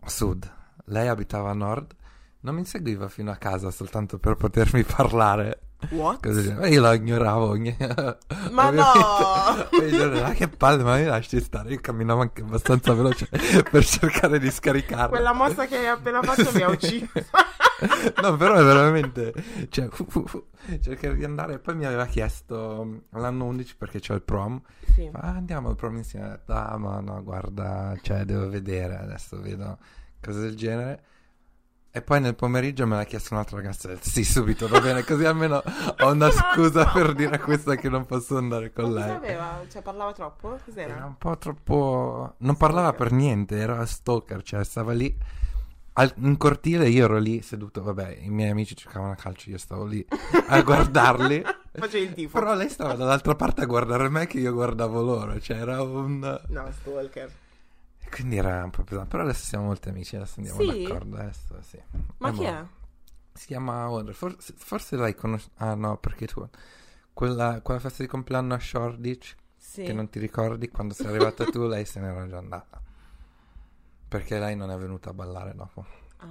a sud, lei abitava a nord, non mi seguiva fino a casa soltanto per potermi parlare. What? Genere. Io la ignoravo. Ma no! E "Ah, che palle, ma mi lasci stare. Io camminavo anche abbastanza veloce per cercare di scaricarla. Quella mossa che hai appena fatto mi ha ucciso. No, però è veramente. Cioè, fu, fu, fu, cercare di andare. E poi mi aveva chiesto l'anno 11 perché c'ho il prom. sì. Ma andiamo al prom insieme. Ah, ma no, guarda, cioè, devo vedere. Adesso vedo cose del genere. E poi nel pomeriggio me l'ha chiesto un'altra ragazza. Sì, subito, va bene. Così almeno ho una scusa per dire a questa che non posso andare con Ma lei. aveva? Cioè, parlava troppo? Era Cos'era? un po' troppo. Non parlava per niente, era stalker, cioè stava lì. al- in cortile io ero lì seduto, vabbè, i miei amici giocavano a calcio, io stavo lì a guardarli. Facevi il tifo. Però lei stava dall'altra parte a guardare me che io guardavo loro, cioè era un... No, stalker. Quindi era un po' pesante, però adesso siamo molti amici, adesso andiamo Sì? d'accordo, adesso sì. Ma Eh, chi boh. è? Si chiama Audrey, forse, forse lei conosce... Ah no, perché tu... Quella, quella festa di compleanno a Shoreditch Sì. che non ti ricordi quando sei arrivata tu, lei se n'era già andata. Perché lei non è venuta a ballare dopo. Ah.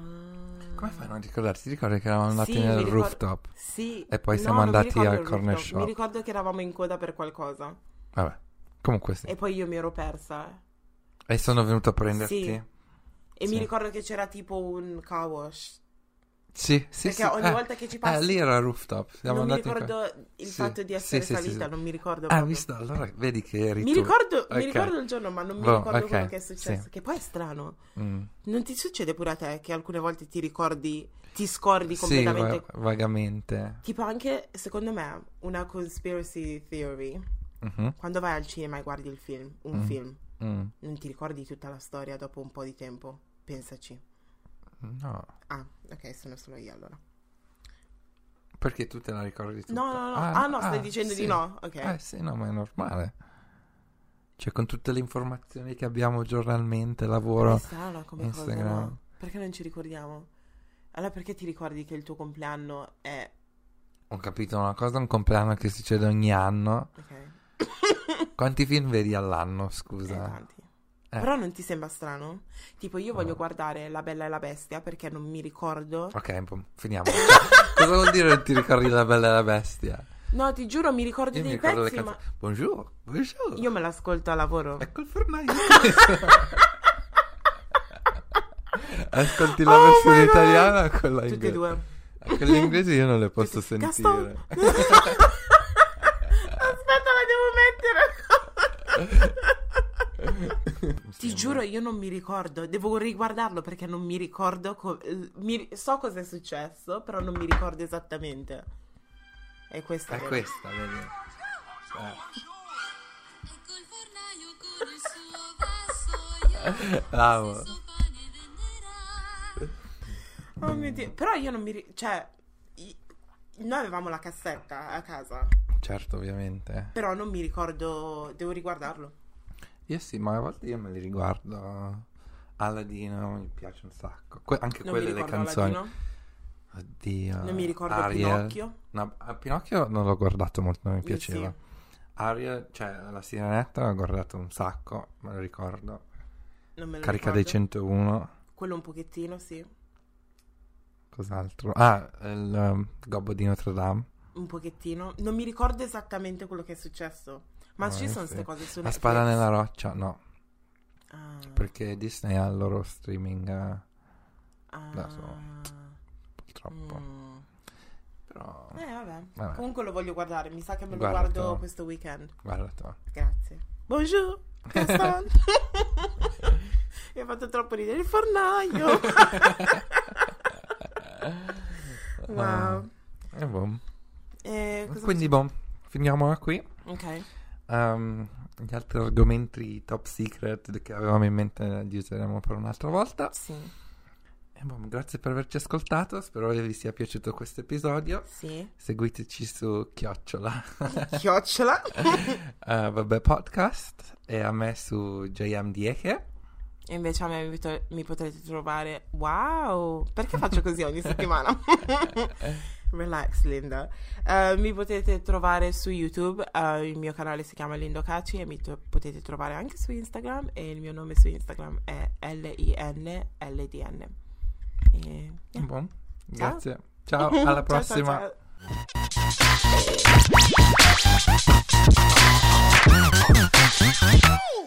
Come fai a non ricordarti? Ti ricordi che eravamo andati Sì, mi nel ricordo- rooftop? Sì. E poi siamo non mi andati ricordo al il corner rooftop. shop. Mi ricordo che eravamo in coda per qualcosa. Vabbè, comunque sì. E poi io mi ero persa. E sono venuto a prenderti? Sì. E Sì. mi ricordo che c'era tipo un car wash. Sì, sì, Perché sì. ogni eh, volta che ci eh, passi... lì era rooftop. Siamo non mi ricordo il Sì, fatto di essere sì, salita, non mi ricordo Ah, proprio. visto? Allora vedi che eri Mi ricordo, mi Ok. ricordo il giorno, ma non mi Boh, ricordo ok, quello che è successo. Che poi è strano. Mm. Non ti succede pure a te che alcune volte ti ricordi, ti scordi completamente? va- vagamente. Tipo anche, secondo me, una conspiracy theory. Mhm, Quando vai al cinema e guardi il film, un Mm. film, mm. non ti ricordi tutta la storia dopo un po' di tempo? Pensaci. No, Ah, ok, sono solo io allora. perché tu te la ricordi tutta? No, no, no. Ah, no, stai dicendo sì. di no. Ok. Eh sì, no, ma è normale. Cioè, con tutte le informazioni che abbiamo giornalmente, È lavoro. strano come cosa, Instagram. no? Perché non ci ricordiamo? Allora perché ti ricordi che il tuo compleanno è... Ho capito una cosa, un compleanno che succede ogni anno. Ok, Quanti film vedi all'anno, eh, scusa? tanti. Eh. Però non ti sembra strano? Tipo io voglio No. guardare La Bella e la Bestia perché non mi ricordo... Ok, finiamo. Cioè, cosa vuol dire non ti ricordi la bella e la bestia? No, ti giuro, mi ricordo Io mi dei ricordo le pezzi, ma... Bonjour, bonjour. Io me l'ascolto a lavoro. Ecco il fornaio. Ascolti la Oh versione italiana o quella Tutte e inglese? due. Eh, Quelle inglesi io non le posso Tutte- sentire. Gaston. Aspetta, la devo mettere. Ti giuro, io non mi ricordo. Devo riguardarlo perché non mi ricordo. co- mi- so cosa è successo, però non mi ricordo esattamente. E questa È questa, vedi? Eh. Bravo. Oh mio Dio. Però io non mi... ri- cioè... Noi avevamo la cassetta a casa, Certo, ovviamente. però non mi ricordo... Devo riguardarlo. Io sì, ma a volte io me li riguardo. Aladino mi piace un sacco. Que- anche Non quelle le canzoni. Aladino. Oddio. Non mi ricordo Ariel. Pinocchio. No, Pinocchio non l'ho guardato molto, non mi piaceva. sì. Ariel, cioè la sirenetta l'ho guardato un sacco, me lo ricordo. Non me lo Carica ricordo. dei 101. Quello un pochettino, sì. Cos'altro? Ah, il um, Gobbo di Notre Dame. Un pochettino. Non mi ricordo esattamente quello che è successo. Ma No, ci io sono sì. queste cose su La spada nella roccia, no. Ah, Perché Disney ha il loro streaming, eh, ah. da solo. purtroppo. Mm. Però, Eh, vabbè. Vabbè. Comunque lo voglio guardare. Mi sa che me lo Guardatelo. guardo questo weekend. guarda tu. Grazie. Bonjour. Mi ha fatto troppo ridere il fornaio. wow. E boh. Eh, Quindi, boh, finiamo qui. Ok. Um, gli altri argomenti top secret che avevamo in mente li useremo per un'altra volta. Sì. Boh, grazie per averci ascoltato. Spero che vi sia piaciuto questo episodio. Sì. Seguiteci su Chiocciola. Chiocciola. Eh, vabbè, podcast. E a me su JM Dieke. E invece a me mi potrete trovare. Wow! Perché faccio così ogni settimana? Relax, Linda. Eh, mi potete trovare su YouTube. eh, il mio canale si chiama Lindo Caci e mi to- potete trovare anche su Instagram. E il mio nome su Instagram è L-I-N-L-D-N. E, yeah. Boh, grazie. Ciao, alla Ciao, prossima. ciao, ciao.